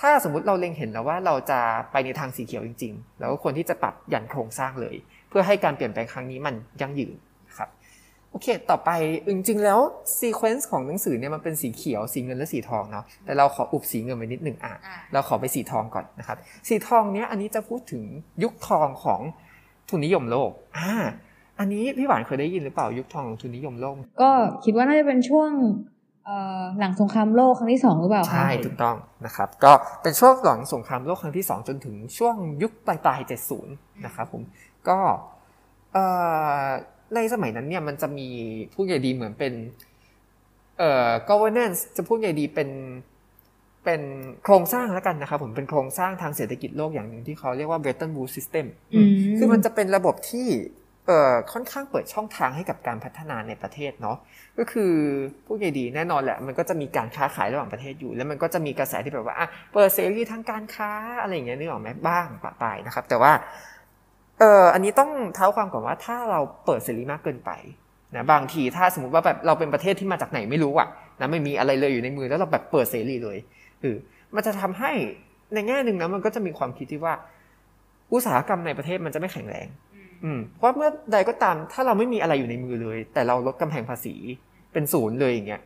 ถ้าสมมุติเราเล็งเห็นแล้วว่าเราจะไปในทางสีเขียวจริง ๆ แล้วก็ควรที่จะปรับยันโครงสร้างเลย เพื่อให้การเปลี่ยนแปลงครั้งนี้มันยั่งยืนครับโอเค ต่อไปจริงๆ แล้วซีเควนซ์ของหนังสือเนี่ยมันเป็นสีเขียว สีเงินและสีทองเนาะ แต่เราขออุบสีเงินไปนิดหนึ่งอะ เราขอไปสีทองก่อนนะครับ สีทองเนี้ยอันนี้จะพูดถึงยุคทองของทุนนิยมโลก อ่า อันนี้พี่หวานเคยได้ยินหรือเปล่ายุคทองของทุนนิยมโลก ก็คิดว่าน่าจะเป็นช่วงเอ่อหลังสงครามโลกครั้งที่สองหรือเปล่าคะใช่ถูกต้องนะครับก็เป็นช่วงหลังสงครามโลกครั้งที่ 2 จนถึงช่วงยุคปลายปลาย70 นะครับผมก็เอ่อ ในสมัยนั้นเนี่ยมันจะมีพูดใหญ่ดีเหมือนเป็นเอ่อ governance จะพูดใหญ่ดีเป็นเป็นโครงสร้างแล้วกันนะครับผมเป็นโครงสร้างทางเศรษฐกิจโลกอย่างหนึ่งที่เขาเรียกว่า Bretton Woods System อืมคือมันจะเป็นระบบที่เอ่อค่อนข้างเปิดช่องทางให้กับการพัฒนาในประเทศเนาะก็คือพูดใหญ่ดีแน่นอนแหละ มันก็จะมีการค้าขายระหว่างประเทศอยู่ แล้วมันก็จะมีกระแสที่แบบว่าอะเปิดเสรีทางการค้าอะไรอย่างเงี้ยนึกออกไหมบ้างปะปายนะครับ แต่ว่า เอออันนี้ต้องเท้าความก่อนว่าถ้าเราเปิดเสรีมากเกินไปนะบางทีถ้าสมมติว่าแบบเราเป็นประเทศที่มาจากไหนไม่รู้อะนะไม่มีอะไรเลยอยู่ในมือแล้วเราแบบเปิดเสรีเลยเออมันจะทำให้ในแง่หนึ่งนะมันก็จะมีความคิดที่ว่า อุตสาหกรรมในประเทศมันจะไม่แข็งแรง อืมเพราะเมื่อใดก็ตาม ถ้าเราไม่มีอะไรอยู่ในมือเลย แต่เราลดกำแพงภาษีเป็นศูนย์เลยอย่างเงี้ย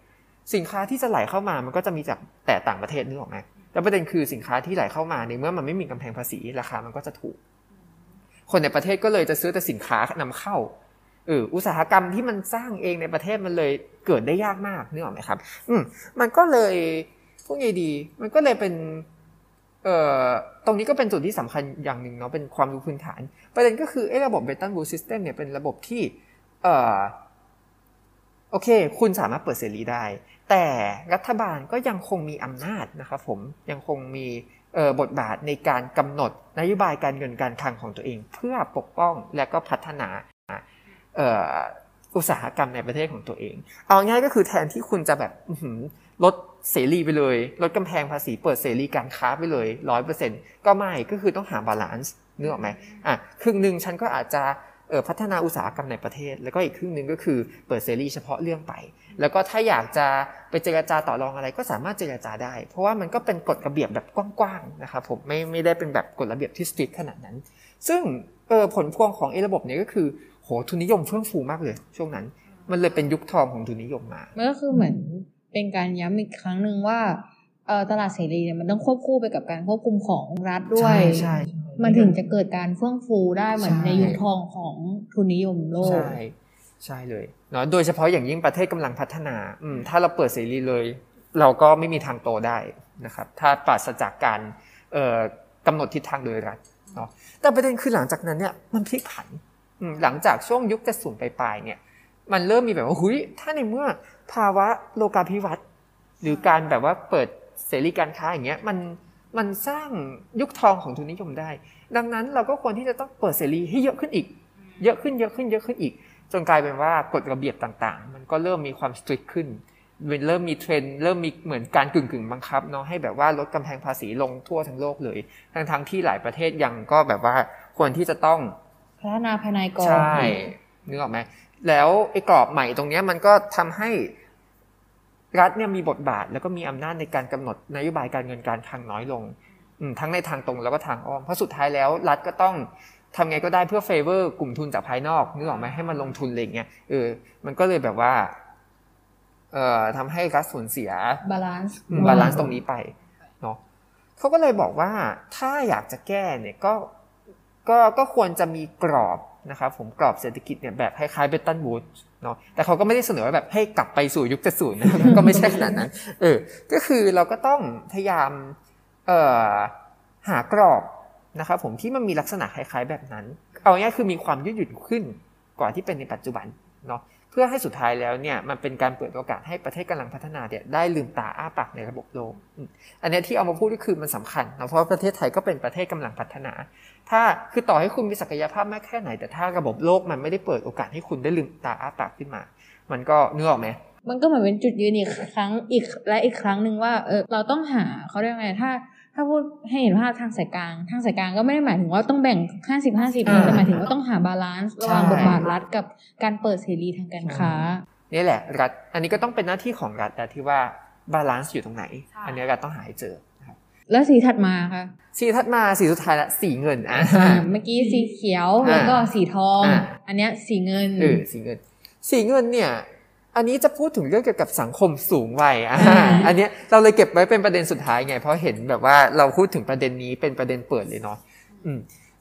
สินค้าที่จะไหลเข้ามามันก็จะมีจากแต่ต่างประเทศนึกออกไหมแล้วประเด็นคือสินค้าที่ไหลเข้ามาในเมื่อมันไม่มีกำแพงภาษีราคามันก็จะถูก คนในประเทศก็เลยจะซื้อแต่สินค้านำเข้าเอออุตสาหกรรมที่มันสร้างเองในประเทศมันเลยเกิดได้ยากมากนึกออกไหมครับ อืมมันก็เลยพวกไงดี มันก็เลยเป็น เอ่อตรงนี้ก็เป็นจุดที่สำคัญอย่างหนึ่งเนาะเป็นความรู้พื้นฐาน ประเด็นก็คือไอ้ระบบ Bretton Woods System เนี่ยเป็นระบบที่ เอ่อโอเค คุณสามารถเปิดเสรีได้ แต่รัฐบาลก็ยังคงมีอำนาจนะครับผมยังคงมี บทบาทในการกำหนดนโยบายการเงินการคลังของตัวเอง เพื่อปกป้องและก็พัฒนาเอ,อุตสาหกรรมในประเทศของตัวเอง เอาง่ายก็คือแทนที่คุณจะแบบลดเสรีไปเลย ลดกำแพงภาษีเปิดเสรีการค้าไปเลยร้อยเปอร์เซ็นต์ก็ไม่ก็คือต้องหา balance นึกออกไหมอะครึ่งหนึ่งฉันก็อาจจะพัฒนาอุตสาหกรรมในประเทศ แล้วก็อีกครึ่งหนึ่งก็คือเปิดเสรีเฉพาะเรื่องไป แล้วก็ถ้าอยากจะไปเจรจาต่อรองอะไรก็สามารถเจรจาได้ เพราะว่ามันก็เป็นกฎระเบียบแบบกว้างๆนะครับผมไม่ไม่ได้เป็นแบบกฎระเบียบที่ strict ขนาดนั้น ซึ่งเออผลพวงของไอ้ระบบเนี้ก็คือโหทุนนิยมเฟื่องฟูมากเลย ช่วงนั้น มันเลยเป็นยุคทองของทุนนิยมมามันก็คือเหมือนเป็นการย้ำอีกครั้งหนึ่งว่าเอ่อตลาดเสรีเนี่ยมันต้องควบคู่ไปกับการควบคุมของรัฐด้วยใช่ใช่มันถึงจะเกิดการเฟื่องฟูได้เหมือนใช่ในยุคทองของทุนนิยมโลกใช่ใช่เลย เนาะโดยเฉพาะอย่างยิ่งประเทศกำลังพัฒนาอืมถ้าเราเปิดเสรีเลย เราก็ไม่มีทางโตได้นะครับ ถ้าปราศจากการเอ่อกำหนดทิศทางโดยรัฐเนาะแต่ประเด็นคือหลังจากนั้นเนี่ยมันพลิกผันอืมหลังจากช่วงยุคจะสูนปลายๆเนี่ย มันเริ่มมีแบบว่าหุยถ้าในเมื่อภาวะโลกาภิวัตน์หรือการแบบว่าเปิดเสรีการค้าอย่างเงี้ยมันมันสร้างยุคทองของทุนนิยมได้ ดังนั้นเราก็ควรที่จะต้องเปิดเสรีให้เยอะขึ้นอีก เยอะขึ้นเยอะขึ้นเยอะขึ้นอีก จนกลายเป็นว่ากฎระเบียบต่างๆ มันก็เริ่มมีความสตรีทขึ้นมันเริ่มมีเทรนด์เริ่มมีเหมือนการกึ่งกึ่งๆบังคับเนาะให้แบบว่าลดกำแพงภาษีลงทั่วทั้งโลกเลย ทั้งทั้งๆที่หลายประเทศยังก็แบบว่าควรที่จะต้องพัฒนาภายในก่อนใช่นึกออกไหมแล้วไอ้กรอบใหม่ตรงเนี้ยมันก็ทำให้รัฐเนี่ยมีบทบาทแล้วก็มีอำนาจในการกำหนดนโยบายการเงินการคลังน้อยลงทั้งในทางตรงแล้วก็ทางอ้อมเพราะสุดท้ายแล้ว รัฐก็ต้อง ทำไงก็ได้เพื่อเฟเวอร์กลุ่มทุนจากภายนอกนึกออกไหมให้มันลงทุนอะไรเงี้ยเออมันก็เลยแบบว่า เอ่อทำให้รัฐสูญเสียbalance balance ตรงนี้ไปเนาะเขาก็เลยบอกว่าถ้าอยากจะแก้เนี่ยก็ก็ก็ควรจะมีกรอบนะครับผมกรอบเศรษฐกิจเนี่ยแบบคล้ายๆ Bretton Woods เนาะแต่เขาก็ไม่ได้เสนอว่าแบบให้กลับไปสู่ยุคเจ็ดศูนย์นะก็ไม่ใช่ขนาดนั้น เออ ก็คือเราก็ต้องพยายามเอ่อหากรอบ นะครับผมที่มันมีลักษณะคล้ายๆแบบนั้น เอาง่ายคือมีความยืดหยุ่นขึ้นกว่าที่เป็นในปัจจุบันเนาะเพื่อให้สุดท้ายแล้วเนี่ยมันเป็นการเปิดโอกาสให้ประเทศกำลังพัฒนาเนี่ยได้ลืมตาอ้าปากในระบบโลก อันนี้ที่เอามาพูดก็คือมันสำคัญนะเพราะประเทศไทยก็เป็นประเทศกำลังพัฒนา ถ้าคือต่อให้คุณมีศักยภาพมากแค่ไหน แต่ถ้าระบบโลกมันไม่ได้เปิดโอกาสให้คุณได้ลืมตาอ้าปากขึ้นมา มันก็เนื้อออกไหมมันก็เหมือนเป็นจุดยืนอีกครั้งอีกและอีกครั้งหนึ่งว่าเออเราต้องหาเขาเรียกไงถ้าาพูดให้เห็นภาพทางสายกลาง ทางสายกลางก็ไม่ได้หมายถึงว่าต้องแบ่งห้าสิบห้าสิบแต่หมายถึงว่าต้องหา balance ระหว่างบทบาทรัฐกับการเปิดเสรีทางการค้า นี่แหละรัฐ อันนี้ก็ต้องเป็นหน้าที่ของรัฐแต่ที่ว่า balance อยู่ตรงไหน อันนี้รัฐต้องหาให้เจอแล้วสีถัดมาค่ะ สีถัดมาสีสุดท้ายละสีเงินอะเมื่อกี้สีเขียวแล้วก็สีทอง อันนี้สีเงินเออสีเงิน สีเงินเนี่ย อันนี้จะพูดถึงเรื่องเกี่ยวกับสังคมสูงวัยอะอันนี้เราเลยเก็บไว้เป็นประเด็นสุดท้ายไง เพราะเห็นแบบว่าเราพูดถึงประเด็นนี้เป็นประเด็นเปิดเลยเนาะ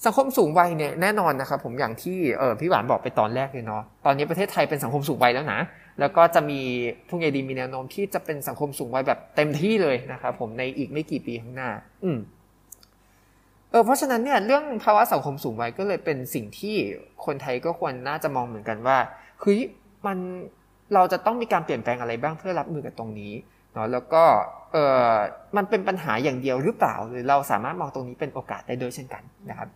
สังคมสูงวัยเนี่ยแน่นอนนะครับผมอย่างที่เออพี่หวานบอกไปตอนแรกเลยเนาะตอนนี้ประเทศไทยเป็นสังคมสูงวัยแล้วนะ แล้วก็จะมีผู้ใหญ่ดีมีแนวโน้มที่จะเป็นสังคมสูงวัยแบบเต็มที่เลยนะครับผมในอีกไม่กี่ปีข้างหน้า อืมเออเพราะฉะนั้นเนี่ยเรื่องภาวะสังคมสูงวัยก็เลยเป็นสิ่งที่คนไทยก็ควรน่าจะมองเหมือนกันว่าคือมัน เราจะต้องมีการเปลี่ยนแปลงอะไรบ้างเพื่อรับมือกับตรงนี้เนาะแล้วก็เออมันเป็นปัญหาอย่างเดียวหรือเปล่า หรือเราสามารถมองตรงนี้เป็นโอกาสได้ด้วยเช่นกันนะครับ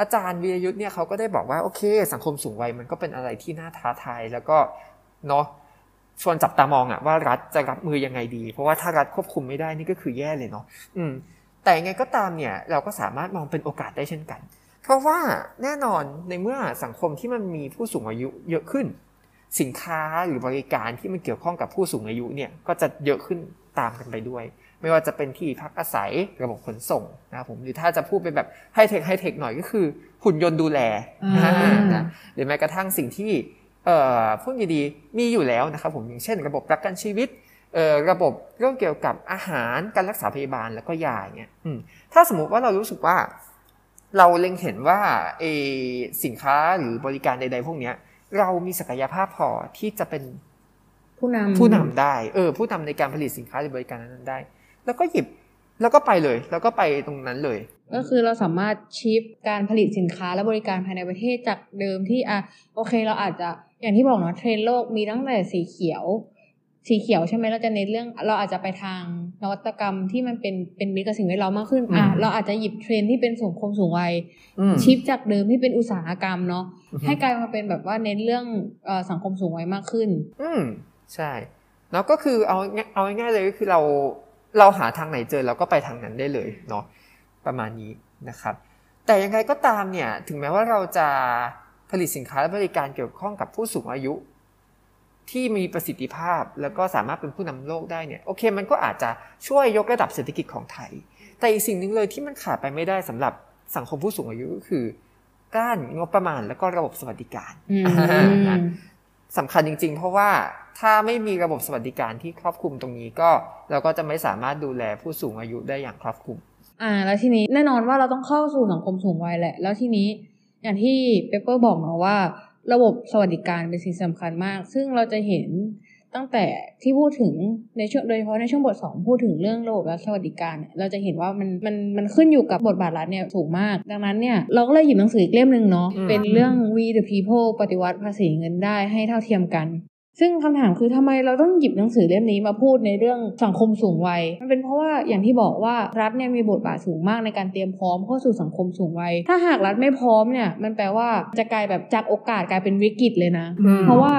อาจารย์วีรยุทธ์เนี่ยเขาก็ได้บอกว่าโอเค สังคมสูงวัยมันก็เป็นอะไรที่น่าท้าทายแล้วก็เนาะชวนจับตามองอะว่ารัฐจะรับมือยังไงดี เพราะว่าถ้ารัฐควบคุมไม่ได้นี่ก็คือแย่เลยเนาะอืม แต่ยังไงก็ตามเนี่ย เราก็สามารถมองเป็นโอกาสได้เช่นกัน เพราะว่าแน่นอนในเมื่อสังคมที่มันมีผู้สูงอายุเยอะขึ้น สินค้าหรือบริการที่มันเกี่ยวข้องกับผู้สูงอายุเนี่ยก็จะเยอะขึ้นตามกันไปด้วย ไม่ว่าจะเป็นที่พักอาศัยระบบขนส่งนะครับผมหรือถ้าจะพูดเป็นแบบไฮเทคไฮเทคหน่อยก็คือ หุ่นยนต์ดูแลนะหรือแม้กระทั่งสิ่งที่เอ่อพูดดีๆมีอยู่แล้วนะครับผมอย่างเช่น ระบบประกันชีวิตเอ่อระบบเรื่องเกี่ยวกับอาหารการรักษาพยาบาลแล้วก็ยาเนี่ยถ้าสมมุติว่าเรารู้สึกว่า เราเล็งเห็นว่าเอสินค้าหรือบริการใด ๆ พวกนี้ เรามีศักยภาพพอที่จะเป็นผู้นำผู้นำได้ เออ ผู้นำในการผลิตสินค้าหรือบริการนั้นได้ แล้วก็หยิบแล้วก็ไปเลย แล้วก็ไปตรงนั้นเลย ก็คือเราสามารถชิปการผลิตสินค้าและบริการภายในประเทศจากเดิมที่อะโอเค เราอาจจะอย่างที่บอกเนาะเทรนโลกมีตั้งแต่สีเขียว สีเขียวใช่ไหมเราจะเน้นเรื่อง เราอาจจะไปทางนวัตกรรมที่มันเป็นเป็นมิตรกับสิ่งแวดล้อมมากขึ้นอะเราอาจจะหยิบเทรนที่เป็นสังคมสูงวัยชิปจากเดิมที่เป็นอุตสาหกรรมเนาะให้กลายมาเป็นแบบว่าเน้นเรื่องสังคมสูงวัยมากขึ้น อืมใช่ แล้วก็คือเอาเอาง่ายๆเลยก็คือเราเราหาทางไหนเจอเราก็ไปทางนั้นได้เลยเนาะประมาณนี้นะครับ แต่ยังไงก็ตามเนี่ยถึงแม้ว่าเราจะผลิตสินค้าและบริการเกี่ยวข้องกับผู้สูงอายุ ที่มีประสิทธิภาพ แล้วก็สามารถเป็นผู้นำโลกได้เนี่ยโอเค มันก็อาจจะช่วยยกระดับเศรษฐกิจของไทย แต่อีกสิ่งหนึ่งเลยที่มันขาดไปไม่ได้สำหรับสังคมผู้สูงอายุก็คือการงบประมาณแล้วก็ระบบสวัสดิการสำคัญจริง ๆ เพราะว่าถ้าไม่มีระบบสวัสดิการที่ครอบคลุมตรงนี้ก็ เราก็จะไม่สามารถดูแลผู้สูงอายุได้อย่างครอบคลุม อ่า แล้วทีนี้แน่นอนว่าเราต้องเข้าสู่สังคมสูงวัยแหละ แล้วทีนี้อย่างที่เปเปอร์บอกเนาะว่า ระบบสวัสดิการเป็นสิ่งสำคัญมาก ซึ่งเราจะเห็นตั้งแต่ที่พูดถึงในช่วงโดยเฉพาะในช่วงบทสองพูดถึงเรื่องระบบรัฐสวัสดิการ เราจะเห็นว่ามันมันมันขึ้นอยู่กับบทบาทรัฐเนี่ยสูงมาก ดังนั้นเนี่ยเราก็เลยหยิบหนังสืออีกเล่มหนึ่งเนาะเป็นเรื่อง We the People ปฏิวัติภาษีเงินได้ให้เท่าเทียมกัน ซึ่งคำถามคือทำไมเราต้องหยิบหนังสือเล่มนี้มาพูดในเรื่องสังคมสูงวัย มันเป็นเพราะว่าอย่างที่บอกว่ารัฐเนี่ยมีบทบาทสูงมากในการเตรียมพร้อมเข้าสู่สังคมสูงวัย ถ้าหากรัฐไม่พร้อมเนี่ยมันแปลว่าจะกลายแบบจากโอกาสกลายเป็นวิกฤตเลยนะ เพราะว่า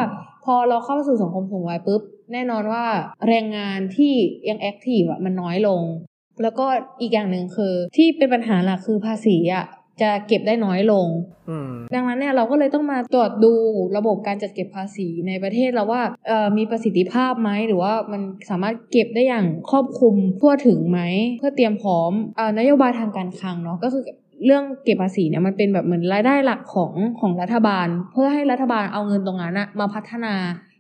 พอเราเข้าสู่สังคมสูงวัยปุ๊บแน่นอนว่าแรงงานที่ยังแอคทีฟอะมันน้อยลง แล้วก็อีกอย่างหนึ่งคือที่เป็นปัญหาหลักคือภาษีอะ จะเก็บได้น้อยลงอืมดังนั้นเนี่ยเราก็เลยต้องมาตรวจดูระบบการจัดเก็บภาษีในประเทศเราว่าเอ่อมีประสิทธิภาพไหมหรือว่ามันสามารถเก็บได้อย่างครอบคลุมทั่วถึงไหม เพื่อเตรียมพร้อมเอ่อนโยบายทางการคลังเนาะก็คือเรื่องเก็บภาษีเนี่ยมันเป็นแบบเหมือนรายได้หลักของของรัฐบาล เพื่อให้รัฐบาลเอาเงินตรงนั้นนะมาพัฒนา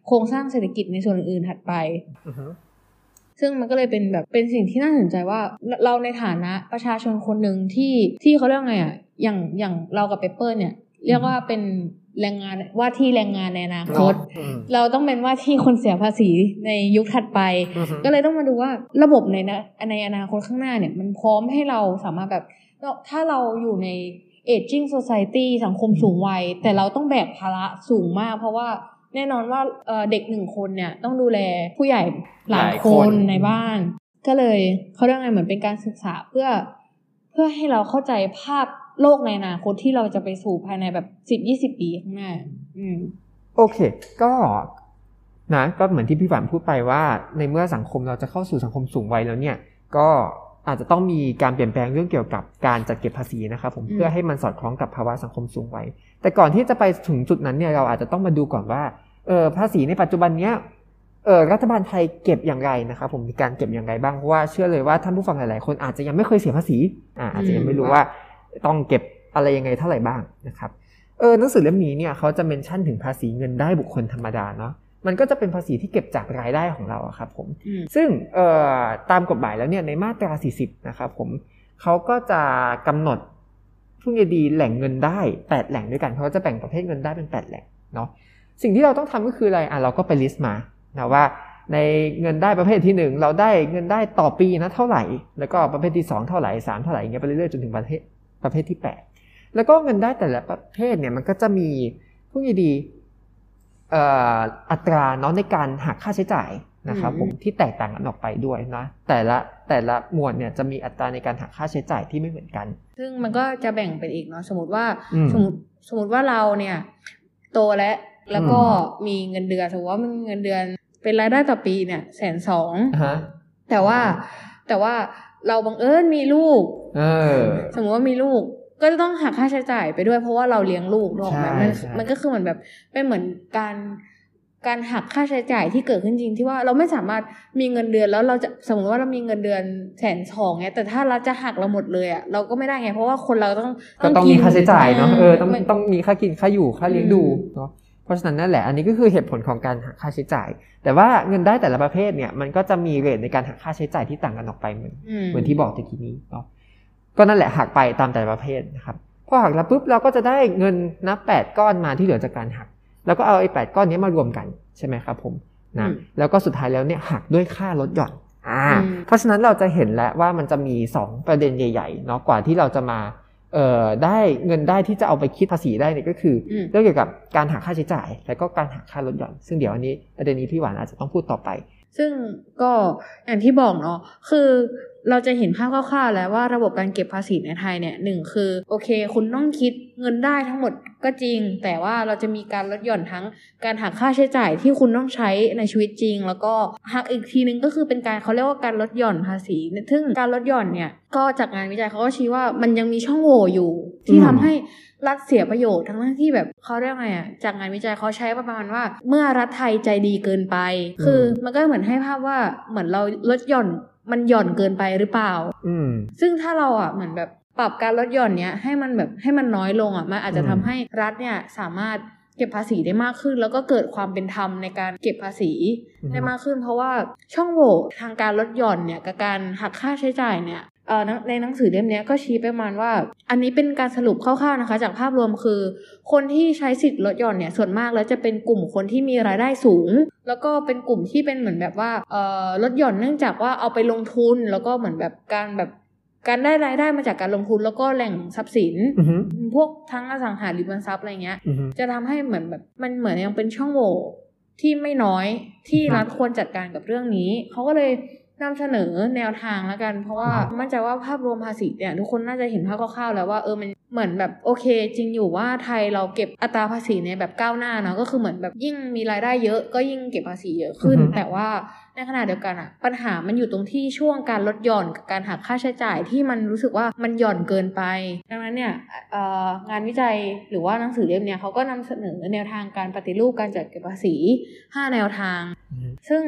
โครงสร้างเศรษฐกิจในส่วนอื่นๆถัดไปอือฮึ ซึ่งมันก็เลยเป็นแบบเป็นสิ่งที่น่าสนใจว่าเราเราในฐานะประชาชนคนหนึ่งที่ที่เขาเรียกว่าไงอะอย่างอย่างเรากับเปเปอร์เนี่ย เรียกว่าเป็นแรงงานว่าที่แรงงานในอนาคตอืมเราต้องเป็นว่าที่คนเสียภาษีในยุคถัดไปอือฮึก็เลยต้องมาดูว่าระบบในนะในอนาคตข้างหน้าเนี่ย มันพร้อมให้เราสามารถแบบเราถ้าเราอยู่ใน aging society สังคมสูงวัย แต่เราต้องแบกภาระสูงมากเพราะว่า แน่นอนว่าเอ่อเด็กหนึ่งคนเนี่ยต้องดูแลผู้ใหญ่หลายคนในบ้าน ก็เลยเขาเรียกไงเหมือนเป็นการศึกษาเพื่อเพื่อให้เราเข้าใจภาพโลกในอนาคตที่เราจะไปสู่ภายในแบบสิบยี่สิบปีข้างหน้าอืมโอเค ก็นะก็เหมือนที่พี่ฝันพูดไปว่า ในเมื่อสังคมเราจะเข้าสู่สังคมสูงวัยแล้วเนี่ย ก็ อาจจะต้องมีการเปลี่ยนแปลงเรื่องเกี่ยวกับการจัดเก็บภาษีนะครับผมอืมเพื่อให้มันสอดคล้องกับภาวะสังคมสูงวัยแต่ก่อนที่จะไปถึงจุดนั้นเนี่ยเราอาจจะต้องมาดูก่อนว่าเออภาษีในปัจจุบันเนี้ยเออรัฐบาลไทยเก็บอย่างไรนะครับผมมีการเก็บอย่างไรบ้างเพราะว่าเชื่อเลยว่าท่านผู้ฟังหลายๆ คนอาจจะยังไม่เคยเสียภาษีอ่าอาจจะยังไม่รู้ว่าต้องเก็บอะไรยังไงเท่าไหร่บ้างนะครับเออหนังสือเล่มนี้เนี่ยเขาจะเมนชั่นถึงภาษีเงินได้บุคคลธรรมดาเนาะ มันก็จะเป็นภาษีที่เก็บจากรายได้ของเราอะครับผมอืมซึ่งเอ่อตามกฎหมายแล้วเนี่ยในมาตรา 40 นะครับผมเขาก็จะกำหนดผู้งดีแหล่งเงินได้ 8 แหล่งด้วยกันเขาก็จะแบ่งประเภทเงินได้เป็น 8 แหล่งเนาะสิ่งที่เราต้องทำก็คืออะไรอะเราก็ไปลิสต์มานะว่าในเงินได้ประเภทที่ 1 เราได้เงินได้ต่อปีนะเท่าไหร่ แล้วก็ประเภทที่ 2 เท่าไหร่ 3 เท่าไหร่อย่างเงี้ยไปเรื่อยๆจนถึงประเภทประเภทที่ 8 แล้วก็เงินได้แต่ละประเภทเนี่ยมันก็จะมีผู้งดีเอ่ออัตราเนาะในการหักค่าใช้จ่ายนะครับผมที่แตกต่างกันออกไปด้วยนะแต่ละแต่ละหมวดเนี่ยจะมีอัตราในการหักค่าใช้จ่ายที่ไม่เหมือนกัน ซึ่งมันก็จะแบ่งเป็นอีกเนาะสมมติว่าอืมสมมติสมมติว่าเราเนี่ย โตแล้วแล้วก็มีเงินเดือนสมมติว่ามันเงินเดือนเป็นรายได้ต่อปีเนี่ยแสนสองฮะแต่ว่าแต่ว่าเราบังเอิญมีลูก เออ สมมติว่ามีลูก ก็จะต้องหักค่าใช้จ่ายไปด้วยเพราะว่าเราเลี้ยงลูกด้วยใช่แบบมันใช่มันก็คือเหมือนแบบเป็นเหมือนการการหักค่าใช้จ่ายที่เกิดขึ้นจริงที่ว่าเราไม่สามารถมีเงินเดือนแล้วเราจะสมมติว่าเรามีเงินเดือนแสนสองเนี่ยแต่ถ้าเราจะหักเราหมดเลยอะเราก็ไม่ได้ไงเพราะว่าคนเราต้องก็ต้องมีค่าใช้จ่ายเนาะเออต้องมันต้องมีค่ากินค่าอยู่ค่าเลี้ยงดูอืมเนาะเพราะฉะนั้นนั่นแหละอันนี้ก็คือเหตุผลของการหักค่าใช้จ่าย แต่ว่าเงินได้แต่ละประเภทเนี่ยมันก็จะมีเรทในการหักค่าใช้จ่ายที่ต่างกันออกไปเหมือนอืมเหมือนที่บอกตะกี้นี้เนาะ ก็นั่นแหละหักไปตามแต่ละประเภทนะครับพอหักแล้วปุ๊บเราก็จะได้เงินนับแปดก้อนมาที่เหลือจากการหัก แล้วก็เอาไอ้แปดก้อนนี้มารวมกันใช่ไหมครับผมนะอืมแล้วก็สุดท้ายแล้วเนี่ยหักด้วยค่าลดหย่อนอ่าอืมเพราะฉะนั้นเราจะเห็นแล้วว่ามันจะมี 2 ประเด็นใหญ่ๆเนาะกว่าที่เราจะมาเอ่อได้เงินได้ที่จะเอาไปคิดภาษีได้เนี่ยก็คืออมเรื่องเกี่ยวกับการหักค่าใช้จ่าย แล้วก็การหักค่าลดหย่อน ซึ่งเดี๋ยวอันนี้ประเด็นนี้พี่หวานอาจจะต้องพูดต่อไป ซึ่งก็อย่างที่บอกเนาะคือเราจะเห็นภาพคร่าวๆแล้วว่าระบบการเก็บภาษีในไทยเนี่ยหนึ่งคือโอเค คุณต้องคิดเงินได้ทั้งหมดก็จริง แต่ว่าเราจะมีการลดหย่อนทั้งการหักค่าใช้จ่ายที่คุณต้องใช้ในชีวิตจริง แล้วก็หักอีกทีนึงก็คือเป็นการเขาเรียกว่าการลดหย่อนภาษีซึ่งการลดหย่อนเนี่ยก็จากงานวิจัยเขาก็ชี้ว่ามันยังมีช่องโหว่อยู่ที่อืมทำให้ รัฐเสียประโยชน์ทั้งที่แบบเขาเรียกไงอะจากงานวิจัยเขาใช้ประมาณว่า เมื่อรัฐไทยใจดีเกินไป คือมันก็เหมือนให้ภาพว่าเหมือนเราลดหย่อนมันหย่อนเกินไปหรือเปล่า อืมซึ่งถ้าเราอะเหมือนแบบปรับการลดหย่อนเนี้ยให้มันแบบให้มันน้อยลงอะมันอาจจะอืมทำให้รัฐเนี่ยสามารถเก็บภาษีได้มากขึ้น แล้วก็เกิดความเป็นธรรมในการเก็บภาษีได้มากขึ้น เพราะว่าช่องโหว่ทางการลดหย่อนเนี่ยกับการหักค่าใช้จ่ายเนี่ยเอ่อ ในหนังสือเล่มเนี้ยก็ชี้ไปประมาณว่า อันนี้เป็นการสรุปคร่าวๆนะคะ จากภาพรวมคือ คนที่ใช้สิทธิ์ลดหย่อนเนี่ยส่วนมากแล้วจะเป็นกลุ่มคนที่มีรายได้สูง แล้วก็เป็นกลุ่มที่เป็นเหมือนแบบว่าเอ่อลดหย่อนเนื่องจากว่าเอาไปลงทุนแล้วก็เหมือนแบบการแบบการได้รายได้มาจากการลงทุนแล้วก็แหล่งทรัพย์สินอือฮึพวกทั้งอสังหาริมทรัพย์อะไรเงี้ยอือฮึจะทำให้เหมือนแบบมันเหมือนยังเป็นช่องโหว่ที่ไม่น้อยที่ครับรัฐควรจัดการกับเรื่องนี้ เขาก็เลย นำเสนอแนวทางแล้วกัน เพราะว่าครับมั่นใจว่าภาพรวมภาษีเนี่ยทุกคนน่าจะเห็นภาพคร่าวๆแล้วว่าเออมันเหมือนแบบโอเค จริงอยู่ว่าไทยเราเก็บอัตราภาษีในแบบก้าวหน้าเนาะก็คือเหมือนแบบยิ่งมีรายได้เยอะก็ยิ่งเก็บภาษีเยอะขึ้นอือฮึแต่ว่าในขณะเดียวกันอะปัญหามันอยู่ตรงที่ช่วงการลดหย่อนกับการหักค่าใช้จ่ายที่มันรู้สึกว่ามันหย่อนเกินไป ดังนั้นเนี่ยเอ่องานวิจัยหรือว่าหนังสือเล่มเนี้ยเขาก็นำเสนอแนวทางการปฏิรูปการจัดเก็บภาษี 5 แนวทาง ซึ่ง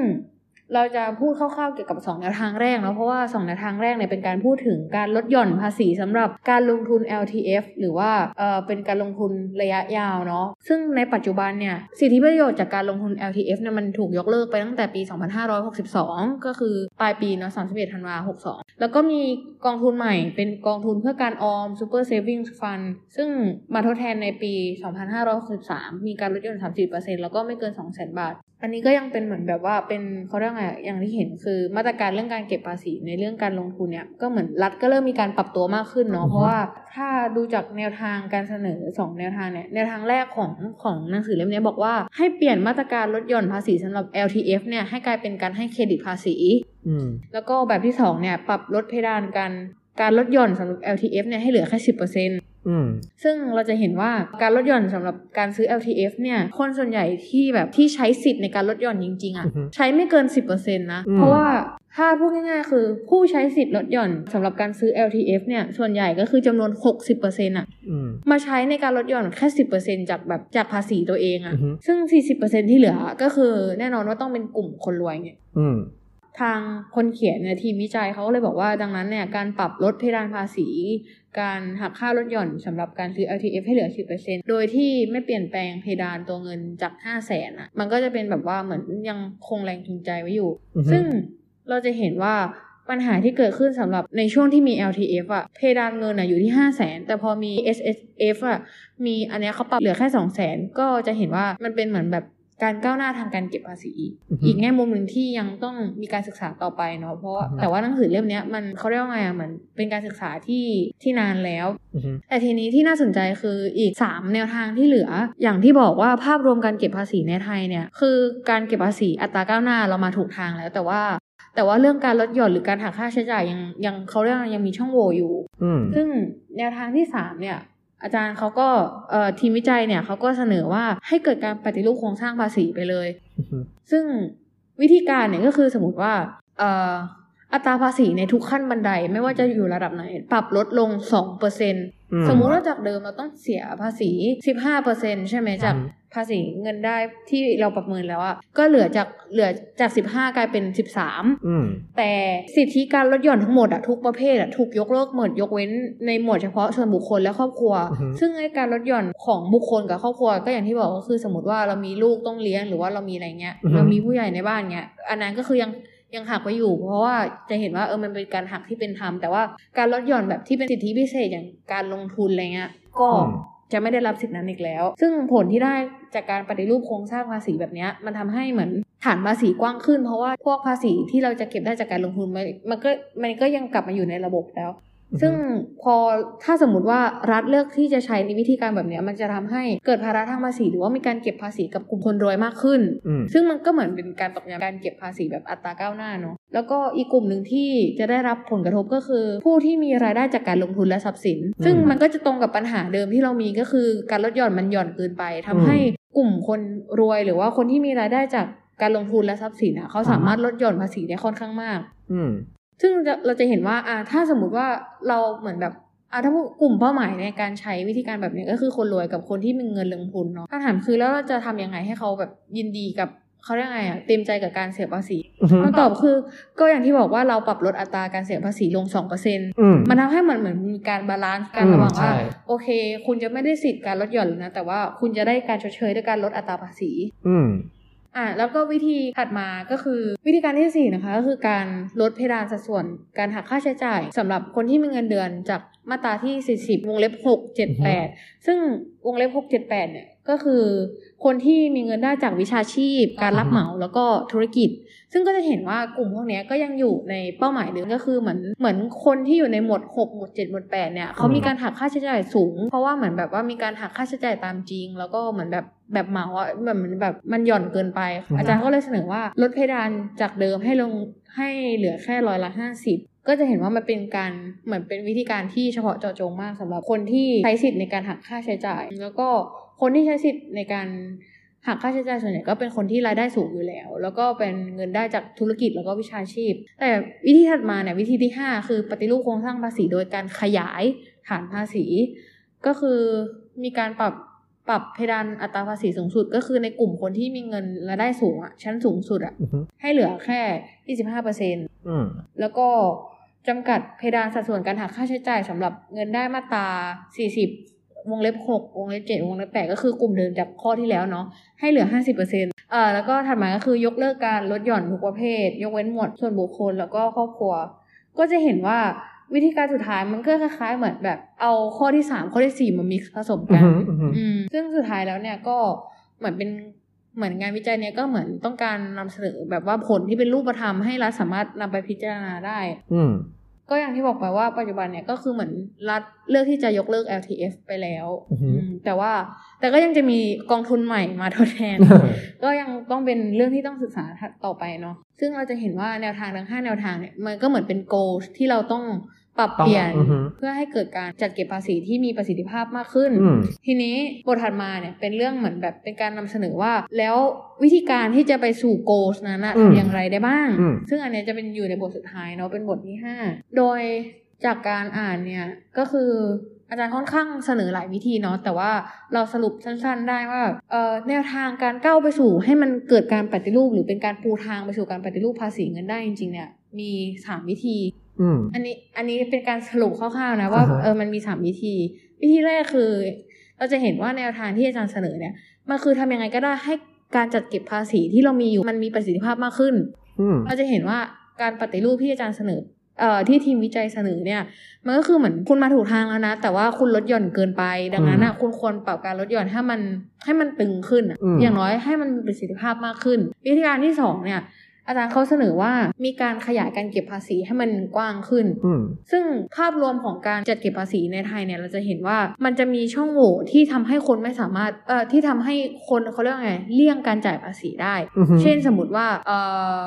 เราจะพูดคร่าวๆเกี่ยวกับ2แนวทางแรกเนาะเพราะว่า2แนวทางแรกเนี่ยเป็นการพูดถึงการลดหย่อนภาษีสำหรับการลงทุน LTF หรือว่าเออเป็นการลงทุนระยะยาวเนาะซึ่งในปัจจุบันเนี่ยสิทธิประโยชน์จากการลงทุน LTF เนี่ยมันถูกยกเลิกไปตั้งแต่ปี 2562 ก็คือปลายปีเนาะ31ธันวาคม62 แล้วก็มีกองทุนใหม่เป็นกองทุนเพื่อการออม Super Savings Fund ซึ่งมาทดแทนในปี 2563 มีการลดหย่อน 30%แล้วก็ไม่เกิน 200,000 บาท อันนี้ก็ยังเป็นเหมือนแบบว่าเป็นเขาเรียกไงอย่างที่เห็นคือมาตรการเรื่องการเก็บภาษีในเรื่องการลงทุนเนี่ยก็เหมือนรัฐก็เริ่มมีการปรับตัวมากขึ้นเนาะอือฮึเพราะว่าถ้าดูจากแนวทางการเสนอสองแนวทางเนี่ยแนวทางแรกของของหนังสือเล่มนี้บอกว่าให้เปลี่ยนมาตรการลดหย่อนภาษีสำหรับ LTF เนี่ยให้กลายเป็นการให้เครดิตภาษีอืมแล้วก็แบบที่สองเนี่ยปรับลดเพดานการการลดหย่อนสำหรับ LTF เนี่ยให้เหลือแค่สิบเปอร์เซ็นอืม ซึ่งเราจะเห็นว่าการลดหย่อนสำหรับการซื้อ LTF เนี่ย คนส่วนใหญ่ที่แบบที่ใช้สิทธิ์ในการลดหย่อนจริง ๆอะ่ะอือฮึใช้ไม่เกิน 10%นะอืมเพราะว่าถ้าพูดง่ายๆ คือผู้ใช้สิทธิ์ลดหย่อนสำหรับการซื้อ LTF เนี่ย ส่วนใหญ่ก็คือจำนวน 60%อะอืมมาใช้ในการลดหย่อนแค่ 10%จากแบบจากภาษีตัวเองอะ่ะอือฮึซึ่ง 40%ที่เหลือก็คือแน่นอนว่าต้องเป็นกลุ่มคนรวยไงอืม ทางคนเขียนเนี่ยทีมวิจัยเขาก็เลยบอกว่าดังนั้นเนี่ยการปรับลดเพดานภาษี การหักค่าลดหย่อนสำหรับการซื้อ LTF ให้เหลือ 10%โดยที่ไม่เปลี่ยนแปลงเพดานตัวเงินจาก 5 0 0แสนอะมันก็จะเป็นแบบว่าเหมือนยังคงแรงจูงใจไว้อยู่ ซึ่งเราจะเห็นว่าปัญหาที่เกิดขึ้นสำหรับในช่วงที่มี LTF อะเพดานเงินอะอยู่ที่ 5 0 0แสนแต่พอมี S S F อะมีอันนี้เขาปรับเหลือแค่ 2 0 0แสนก็จะเห็นว่ามันเป็นเหมือนแบบ การก้าวหน้าทางการเก็บภาษีอือฮึอีกแง่มุมหนึ่งที่ยังต้องมีการศึกษาต่อไปเนาะเพราะว่าอือฮึแต่ว่าหนังสือเล่มเนี้ยมันเขาเรียกว่าไงอะเหมือนเป็นการศึกษาที่ที่นานแล้วอืมแต่ทีนี้ที่น่าสนใจคืออีก 3 แนวทางที่เหลือ อย่างที่บอกว่าภาพรวมการเก็บภาษีในไทยเนี่ยคือการเก็บภาษีอัตราก้าวหน้าเรามาถูกทางแล้วแต่ว่าแต่ว่าเรื่องการลดหย่อนหรือการหักค่าใช้จ่ายยังยังเขาเรียกว่ายังมีช่องโหว่อยู่อืมซึ่งแนวทางที่3เนี่ย อาจารย์เขาก็เอ่อทีมวิจัยเนี่ยเขาก็เสนอว่าให้เกิดการปฏิรูปโครงสร้างภาษีไปเลยอืมซึ่งวิธีการเนี่ยก็คือสมมติว่าเอ่ออัตราภาษีในทุกขั้นบันไดไม่ว่าจะอยู่ระดับไหน ปรับลดลง2%อื สมมุติว่าจากเดิมเราต้องเสียภาษี 15%ใช่ไหมจากอืมภาษีเงินได้ที่เราประเมินแล้วอะก็เหลือจากเหลือจาก 15 กลายเป็น 13อืมแต่สิทธิการลดหย่อนทั้งหมดอะทุกประเภทอะถูกยกเลิกหมดยกเว้นในหมวดเฉพาะส่วนบุคคลและครอบครัวอือฮึซึ่งไอ้การลดหย่อนของบุคคลกับครอบครัว ก็อย่างที่บอกก็คือสมมติว่าเรามีลูกต้องเลี้ยงหรือว่าเรามีอะไรเงี้ยอือฮึเรามีผู้ใหญ่ในบ้านเงี้ยอันนั้นก็คือยัง ยังหักไปอยู่ เพราะว่าจะเห็นว่าเออมันเป็นการหักที่เป็นธรรมแต่ว่าการลดหย่อนแบบที่เป็นสิทธิพิเศษอย่างการลงทุนอะไรเงี้ยก็จะไม่ได้รับสิทธินั้นอีกแล้ว ซึ่งผลที่ได้จากการปฏิรูปโครงสร้างภาษีแบบนี้มันทำให้เหมือนฐานภาษีกว้างขึ้น เพราะว่าพวกภาษีที่เราจะเก็บได้จากการลงทุนมันมันก็มันก็ยังกลับมาอยู่ในระบบแล้ว ซึ่งพอถ้าสมมติว่ารัฐเลือกที่จะใช้ในวิธีการแบบเนี้ยมันจะทำให้เกิดภาระทางภาษีหรือว่ามีการเก็บภาษีกับกลุ่มคนรวยมากขึ้นอืมซึ่งมันก็เหมือนเป็นการตอกย้ำการเก็บภาษีแบบอัตราก้าวหน้าเนาะแล้วก็อีกกลุ่มหนึ่งที่จะได้รับผลกระทบก็คือ ผู้ที่มีรายได้จากการลงทุนและทรัพย์สินอืมซึ่งมันก็จะตรงกับปัญหาเดิมที่เรามีก็คือการลดหย่อนมันหย่อนเกินไปทำอืมให้กลุ่มคนรวยหรือว่าคนที่มีรายได้จากการลงทุนและทรัพย์สินอะเขาสามารถลดหย่อนภาษีได้ค่อนข้างมากอืม ซึ่งจะเราจะเห็นว่าอ่าถ้าสมมุติว่าเราเหมือนแบบอ่าถ้าพูดกลุ่มเป้าหมายในการใช้วิธีการแบบนี้ก็คือคนรวยกับคนที่มีเงินลงทุนเนาะคำถามคือแล้วเราจะทำยังไงให้เขาแบบยินดีกับเขาเรียกไงอะเต็มใจกับการเสียภาษีอืมคำตอบคือ ก็อย่างที่บอกว่าเราปรับลดอัตราการเสียภาษีลงสองเปอร์เซ็นต์อืมมันทำให้มันเหมือนมีการ balance กันอืมระหว่างว่าใช่โอเค คุณจะไม่ได้สิทธิ์การลดหย่อนแล้วนะ แต่ว่าคุณจะได้การชดเชยด้วยการลดอัตราภาษี อืม อะแล้วก็วิธีถัดมาก็คือวิธีการที่สี่นะคะ ก็คือการลดเพดานสัดส่วนการหักค่าใช้จ่ายสำหรับคนที่มีเงินเดือนจากมาตราที่ 40 วงเล็บ 6 7 8 ซึ่งวงเล็บ 6 7 8 เนี่ย ก็คือคนที่มีเงินได้จากวิชาชีพ การรับเหมาแล้วก็ธุรกิจ ซึ่งก็จะเห็นว่ากลุ่มพวกเนี้ยก็ยังอยู่ในเป้าหมายเดิมก็คือเหมือนเหมือนคนที่อยู่ในหมวด6หมวด7หมวด8เนี่ยเขามีการหักค่าใช้จ่ายสูง เพราะว่าเหมือนแบบว่ามีการหักค่าใช้จ่ายตามจริง แล้วก็เหมือนแบบแบบเหมาอะแบบเหมือนแบบมันหย่อนเกินไปอืมอาจารย์ก็เลยเสนอว่าลดเพดานจากเดิมให้ลงให้เหลือแค่ร้อยละห้าสิบ ก็จะเห็นว่ามันเป็นการเหมือนเป็นวิธีการที่เฉพาะเจาะจงมากสำหรับคนที่ใช้สิทธิ์ในการหักค่าใช้จ่าย แล้วก็คนที่ใช้สิทธิ์ในการหักค่าใช้จ่ายส่วนใหญ่ก็เป็นคนที่รายได้สูงอยู่แล้ว แล้วก็เป็นเงินได้จากธุรกิจแล้วก็วิชาชีพ แต่วิธีถัดมาเนี่ยวิธีที่ 5 คือปฏิรูปโครงสร้างภาษีโดยการขยายฐานภาษี ก็คือมีการปรับปรับเพดานอัตราภาษีสูงสุด ก็คือในกลุ่มคนที่มีเงินรายได้สูงอะชั้นสูงสุดอะอือฮึให้เหลือแค่25เปอร์เซ็นอืมแล้วก็ จำกัดเพดานสัดส่วนการหักค่าใช้จ่ายสำหรับเงินได้มาตรา 40 วงเล็บ 6 วงเล็บ 7 วงเล็บ 8 ก็คือกลุ่มเดิมจากข้อที่แล้วเนาะให้เหลือ 50%เอ่อแล้วก็ถัดมาก็คือยกเลิกการลดหย่อนทุกประเภท ยกเว้นหมวดส่วนบุคคลแล้วก็ครอบครัว ก็จะเห็นว่าวิธีการสุดท้ายมันก็คล้ายๆ เหมือนแบบ เอาข้อที่ 3 ข้อที่ 4 มามิกซ์ผสมอืกัอนฮึอือฮึอืมซึ่งสุดท้ายแล้วเนี่ยก็เหมือนเป็น เหมือนงานวิจัยเนี่ยก็เหมือนต้องการนำเสนอแบบว่าผลที่เป็นรูปธรรมให้รัฐสามารถนำไปพิจารณาได้ อืมก็อย่างที่บอกไปว่าปัจจุบันเนี่ยก็คือเหมือนรัฐเลือกที่จะยกเลิก LTF ไปแล้วอือฮึอืมแต่ว่าแต่ก็ยังจะมีกองทุนใหม่มาทดแทน ก็ยังต้องเป็นเรื่องที่ต้องศึกษาต่อไปเนาะซึ่งเราจะเห็นว่าแนวทางทั้งห้าแนวทางเนี่ยมันก็เหมือนเป็นโกที่เราต้อง ปรับเปลี่ยนต้องอือฮึเพื่อให้เกิดการจัดเก็บภาษีที่มีประสิทธิภาพมากขึ้นอืมทีนี้บทถัดมาเนี่ยเป็นเรื่องเหมือนแบบเป็นการนำเสนอว่า แล้ววิธีการที่จะไปสู่โกสนั้นนะอืมทำอย่างไรได้บ้างอืมซึ่งอันเนี้ยจะเป็นอยู่ในบทสุดท้ายเนาะเป็นบทที่ห้าโดยจากการอ่านเนี่ยก็คืออาจารย์ค่อนข้างเสนอหลายวิธีเนาะแต่ว่าเราสรุปสั้นๆ ได้ว่าเอ่อแนวทางการก้าวไปสู่ให้มันเกิดการปฏิรูป หรือเป็นการปูทางไปสู่การปฏิรูปภาษีเงินได้จริงๆเนี่ยมีสามวิธี อืมอันนี้อันนี้เป็นการสรุปคร่าวๆนะว่าอ่าฮะเออมันมีสามวิธี วิธีแรกคือ เราจะเห็นว่าแนวทางที่อาจารย์เสนอเนี่ยมันคือทำยังไงก็ได้ให้การจัดเก็บภาษีที่เรามีอยู่มันมีประสิทธิภาพมากขึ้นอืมเราจะเห็นว่าการปฏิรูปที่อาจารย์เสนอเอ่อที่ทีมวิจัยเสนอเนี่ย มันก็คือเหมือนคุณมาถูกทางแล้วนะ แต่ว่าคุณลดหย่อนเกินไป ดังนั้นอะคุณควรปรับการลดหย่อนให้มันให้มันตึงขึ้นอะอืมอย่างน้อยให้มันมีประสิทธิภาพมากขึ้น วิธีการที่สองเนี่ย อาจารย์เขาเสนอว่ามีการขยายการเก็บภาษีให้มันกว้างขึ้นอืมซึ่งภาพรวมของการจัดเก็บภาษีในไทยเนี่ยเราจะเห็นว่ามันจะมีช่องโหว่ที่ทำให้คนไม่สามารถเอ่อที่ทำให้คนเขาเรียกว่าไงเลี่ยงการจ่ายภาษีได้อือฮึเช่นสมมติว่าเอ่อ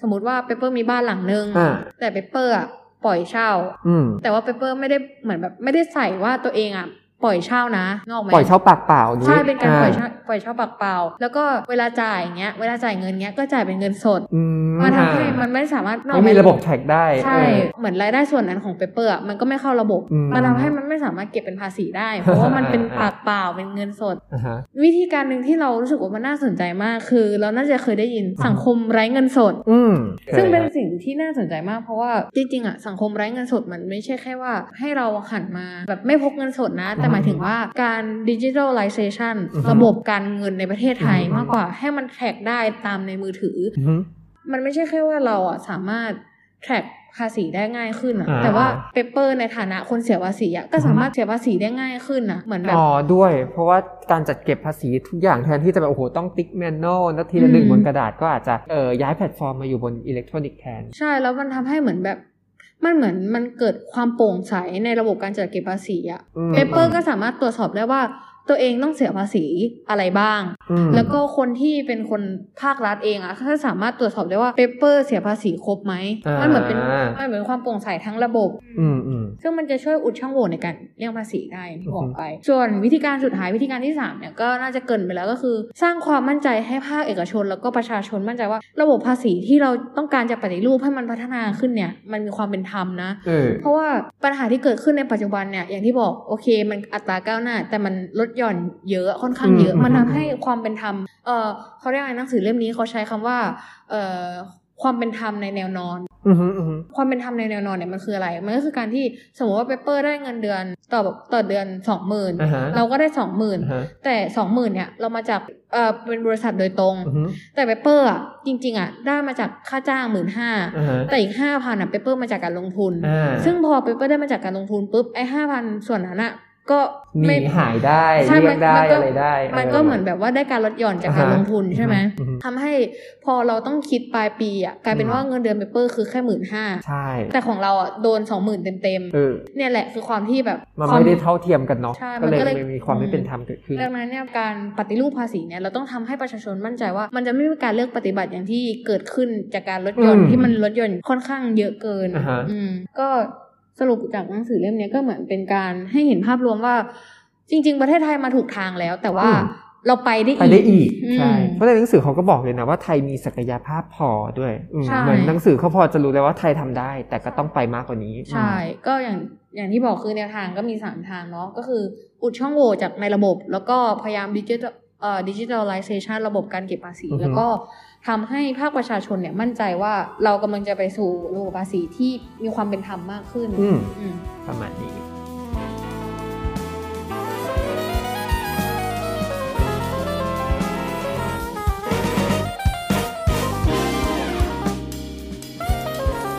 สมมติว่าเปเปอร์มีบ้านหลังนึงอ่าแต่เปเปอร์อะปล่อยเช่าอืมแต่ว่าเปเปอร์ไม่ได้เหมือนแบบไม่ได้ใส่ว่าตัวเองอะ ปล่อยเช่านะนึกออกไหมปล่อยเช่าปากเปล่าอย่างนี้ใช่เป็นการปล่อยเช่าปล่อยเช่าปากเปล่า แล้วก็เวลาจ่ายอย่างเงี้ยเวลาจ่ายเงินเงี้ยก็จ่ายเป็นเงินสดอืมมันทำให้มันไม่สามารถนึกออกไหมไม่มีระบบ trackได้ใช่เออเหมือนรายได้ส่วนนั้นของเปเปอร์อะมันก็ไม่เข้าระบบอืมมันทำให้มันไม่สามารถเก็บเป็นภาษีได้ เพราะว่ามันเป็นปากเปล่าเป็นเงินสดอ่าฮะวิธีการหนึ่งที่เรารู้สึกว่ามันน่าสนใจมากคือ เราน่าจะเคยได้ยินสังคมไร้เงินสดอืมซึ่งเป็นคยสิ่งที่น่าสนใจมากเพราะว่าจริงๆอะสังคมไร้เงินสดมันไม่ใช่แค่ว่า ให้เราหันมาแบบไม่พกเงินสดนะแต่หมายถึงว่าการ digitalization อือฮึระบบการเงินในประเทศไทยอือฮึมากกว่าให้มัน track ได้ตามในมือถืออือฮึมันไม่ใช่แค่ว่าเราอะสามารถ track ภาษีได้ง่ายขึ้นอะอ่าแต่ว่าเปเปอร์ในฐานะคนเสียภาษีอะก็สามารถเสียภาษีได้ง่ายขึ้นอะเหมือนแบบอ๋อด้วย เพราะว่าการจัดเก็บภาษีทุกอย่างแทนที่จะแบบโอ้โหต้องติ๊ก manual นะทีละหนึ่งอืมบนกระดาษก็อาจจะเออย้ายแพลตฟอร์มมาอยู่บนอิเล็กทรอนิกส์แทน ใช่แล้วมันทำให้เหมือนแบบ มันเหมือนมันเกิดความโปร่งใสในระบบการจัดเก็บภาษีอะอืมเปเปอร์ก็สามารถตรวจสอบได้ว่า ตัวเองต้องเสียภาษีอะไรบ้างอืมแล้วก็คนที่เป็นคนภาครัฐเองอะก็สามารถตรวจสอบได้ว่าเปเปอร์เสียภาษีครบไหมอ่ามัมันเหมือนเป็นมันเหมือนความโปร่งใสทั้งระบบอืมอืมซึ่งมันจะช่วยอุดช่องโหว่ในการเลี่ยงภาษีได้อย่างที่บออืกอฮึไป ส่วนวิธีการสุดท้ายวิธีการที่3เนี่ยก็น่าจะเกรินไปแล้วก็คือ สร้างความมั่นใจให้ภาคเอกชน แล้วก็ประชาชนมั่นใจว่า ระบบภาษีที่เราต้องการจะปฏิรูปให้มันพัฒนาขึ้นเนี่ยมันมีความเป็นธรรมนะเออเพราะว่าปัญหาที่เกิดขึ้นในปัจจุบันเนี่ยอย่างที่บอกโอเค มันอัตราก้าวหน้า แต่มันลดหย่อนเยอะค่อนข้างเยอะอืมมันทำให้ความเป็นธรรมเออเขาเรียกอะไรหนังสือเล่มนี้เขาใช้คำว่าเอ่อความเป็นธรรมในแนวนอนอือฮึอือฮึความเป็นธรรมในแนวนอนเนี่ยมันคืออะไร มันก็คือการที่สมมติว่าเปเปอร์ได้เงินเดือนต่อต่อเดือนสองหมื่นอ่าฮะเราก็ได้สองหมื่นอ่าฮะแต่สองหมื่นเนี่ยเรามาจากเอ่อเป็นบริษัทโดยตรงอือฮึแต่เปเปอร์อะจริง ๆอะได้มาจากค่าจ้างหมื่นห้าอ่าฮะแต่อีกห้าพันอะเปเปอร์มาจากการลงทุนอ่าซึ่งพอเปเปอร์ได้มาจากการลงทุนปุ๊บไอ้ห้าพันส่วนนั้นอะ ก็หนีไม่หายได้ใช่เลี่ยงได้มันก็อะไรได้ มันก็เหมือนแบบว่าได้การลดหย่อนจากการอ่าฮะลงทุนใช่ไหมอือฮึทำให้พอเราต้องคิดปลายปีอะกลายเป็นอืมว่าเงินเดือนเปเปอร์คือแค่หมื่นห้าใช่แต่ของเราอะโดนสองหมื่นเต็มเต็มๆเออเนี่ยแหละคือความที่แบบมันควาไม่ได้เท่าเทียมกันเนาะใช่ก็เลยมันก็เลยไม่มีความไม่เป็นธรรมเกิดขึ้นดังนั้นเนี่ยการปฏิรูปภาษีเนี่ยเราต้องทำให้ประชาชนมั่นใจว่า มันจะไม่มีการเลือกปฏิบัติอย่างที่เกิดขึ้นจากการลดหย่อนอืมที่มันลดหย่อนค่อนข้างเยอะเกินอ่าฮะอืมก็ สรุปจากหนังสือเล่มเนี้ยก็เหมือนเป็นการให้เห็นภาพรวมว่า จริง ๆ ประเทศไทยมาถูกทางแล้ว แต่ว่าอืมเราไปได้อีกไปได้อีกอืมใช่เพราะในหนังสือเขาก็บอกเลยนะว่าไทยมีศักยภาพพอด้วยอืมใช่เหมือนหนังสือเขาพอจะรู้เลยว่าไทยทำได้ แต่ก็ต้องไปมากกว่านี้ ใช่ ก็อย่างอย่างที่บอกคือแนวทางก็มีสามทางเนาะก็คืออุดช่องโหว่จากในระบบ แล้วก็พยายามดิจิทัลเอ่อดิจิทัลไลเซชันระบบการเก็บภาษีอือฮึแล้วก็ ทำให้ภาคประชาชนเนี่ยมั่นใจว่าเรากำลังจะไปสู่ระบบภาษีที่มีความเป็นธรรมมากขึ้นอืมอืมประมาณนี้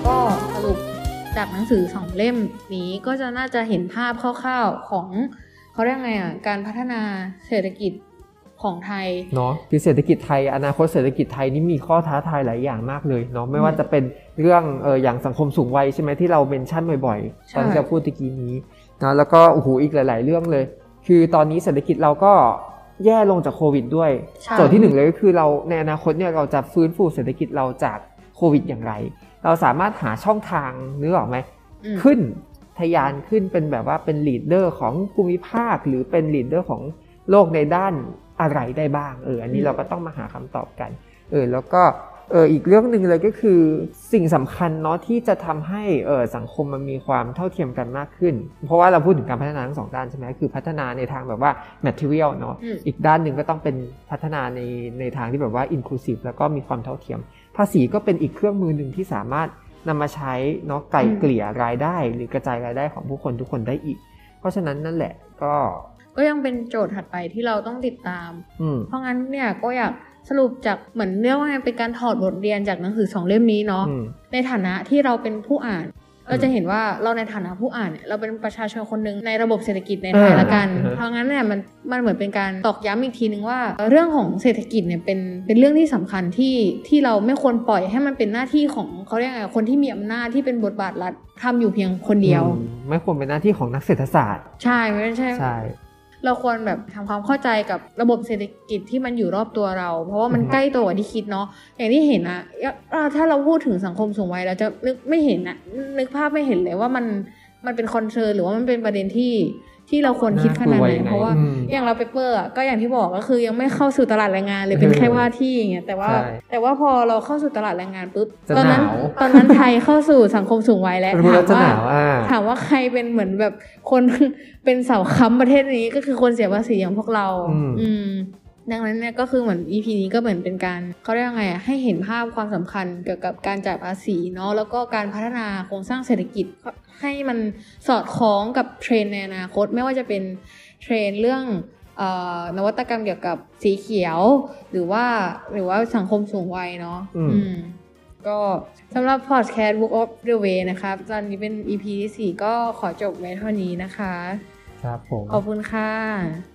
ก็สรุปจากหนังสือสองเล่มนี้ก็จะน่าจะเห็นภาพคร่าวๆของเขาเรียกไงอะการพัฒนาเศรษฐกิจ ของไทยเนาะคือเศรษฐกิจไทย อนาคตเศรษฐกิจไทยนี่มีข้อท้าทายหลายอย่างมากเลยเนาะไม่ว่าจะเป็นเรื่องเอออย่างสังคมสูงวัยใช่ไหมที่เราเมนชั่นบ่อยๆใช่ตอนที่เราพูดตะกี้นี้นะแล้วก็โอ้โหอีกหลาย ๆ เรื่องเลย คือตอนนี้เศรษฐกิจเราก็แย่ลงจากโควิดด้วยใช่โจทย์ที่หนึ่งเลยก็คือเราในอนาคตเนี่ยเราจะฟื้นฟูเศรษฐกิจเราจากโควิดอย่างไร เราสามารถหาช่องทางนึกออกไหมอืมขึ้นทะยานขึ้นเป็นแบบว่าเป็น leader ของภูมิภาค หรือเป็น leader ของโลกในด้าน อะไรได้บ้างเอออันนี้อืมเราก็ต้องมาหาคำตอบกันเออแล้วก็เอออีกเรื่องหนึ่งเลยก็คือสิ่งสำคัญเนาะที่จะทำให้เออสังคมมันมีความเท่าเทียมกันมากขึ้น เพราะว่าเราพูดถึงการพัฒนาทั้งสองด้านใช่ไหมคือพัฒนาในทางแบบว่า material เนาะอืมอีกด้านหนึ่งก็ต้องเป็นพัฒนาในในทางที่แบบว่า inclusive แล้วก็มีความเท่าเทียม ภาษีก็เป็นอีกเครื่องมือหนึ่งที่สามารถนำมาใช้เนาะไกล่เกลี่ยรายได้ หรือกระจายรายได้ของผู้คนทุกคนได้อีก เพราะฉะนั้นนั่นแหละก็ ก็ยังเป็นโจทย์ถัดไปที่เราต้องติดตามอืมเพราะงั้นเนี่ยก็อยากสรุปจากเหมือนเรียกว่าไงเป็นการถอดบทเรียนจากหนังสือสองเล่มนี้เนาะอืมในฐานะที่เราเป็นผู้อ่านอืมเราจะเห็นว่าเราในฐานะผู้อ่านเนี่ยเราเป็นประชาชนคนหนึ่งในระบบเศรษฐกิจในไทยเออละกันอือฮะเพราะงั้นเนี่ยมันมันเหมือนเป็นการตอกย้ำอีกทีนึงว่า เรื่องของเศรษฐกิจเนี่ยเป็นเป็นเรื่องที่สำคัญที่ที่เราไม่ควรปล่อยให้มันเป็นหน้าที่ของเขาเรียกไงคนที่มีอำนาจที่เป็นบทบาทรัฐทำอยู่เพียงคนเดียวอืมไม่ควรเป็นหน้าที่ของนักเศรษฐศาสตร์ ใช่ไม่ใช่ใช่ เราควรแบบทำความเข้าใจกับระบบเศรษฐกิจที่มันอยู่รอบตัวเรา เพราะว่ามันใกล้ตัวกว่าที่คิดเนาะอย่างที่เห็นอะอะถ้าเราพูดถึงสังคมสูงวัยเราจะนึกไม่เห็นอะนึกภาพไม่เห็นเลยว่ามันมันเป็นคอนเซิร์นหรือว่ามันเป็นประเด็นที่ ที่เราควรคิดขนาดไหนน่ากลัวยังไงเพราะว่าอืมอย่างเราเปเปอร์อะก็อย่างที่บอกก็คือยังไม่เข้าสู่ตลาดแรงงานเลยเป็นแค่ว่าที่อย่างเงี้ยแต่ว่าใช่แต่ว่าพอเราเข้าสู่ตลาดแรงงานปุ๊บจะตอนนั้นหนาวตอนนั้นไทยเข้าสู่สังคมสูงวัยแล้วพูดถาแล้มวจะว่าหนาวอ่าถามว่าใครเป็นเหมือนแบบคนเป็นเสาค้ำประเทศนี้ก็คือคนเสียภาษีอย่างพวกเรา อืมอืม ดังนั้นเนี่ยก็คือเหมือน EP นี้ก็เหมือนเป็นการเขาเรียกว่าไงอะให้เห็นภาพความสำคัญเกี่ยวกับการจ่ายภาษีเนาะแล้วก็การพัฒนาโครงสร้างเศรษฐกิจให้มันสอดคล้องกับเทรนด์ในอนาคต ไม่ว่าจะเป็นเทรนด์เรื่องเอ่อนวัตกรรมเกี่ยวกับสีเขียว หรือว่าหรือว่าสังคมสูงวัยเนาะอืมอืมก็สำหรับ podcast Book of the Way นะครับตอนนี้เป็น EP ที่ 4 ก็ขอจบไว้เท่านี้นะคะ ครับผม ขอบคุณค่ะ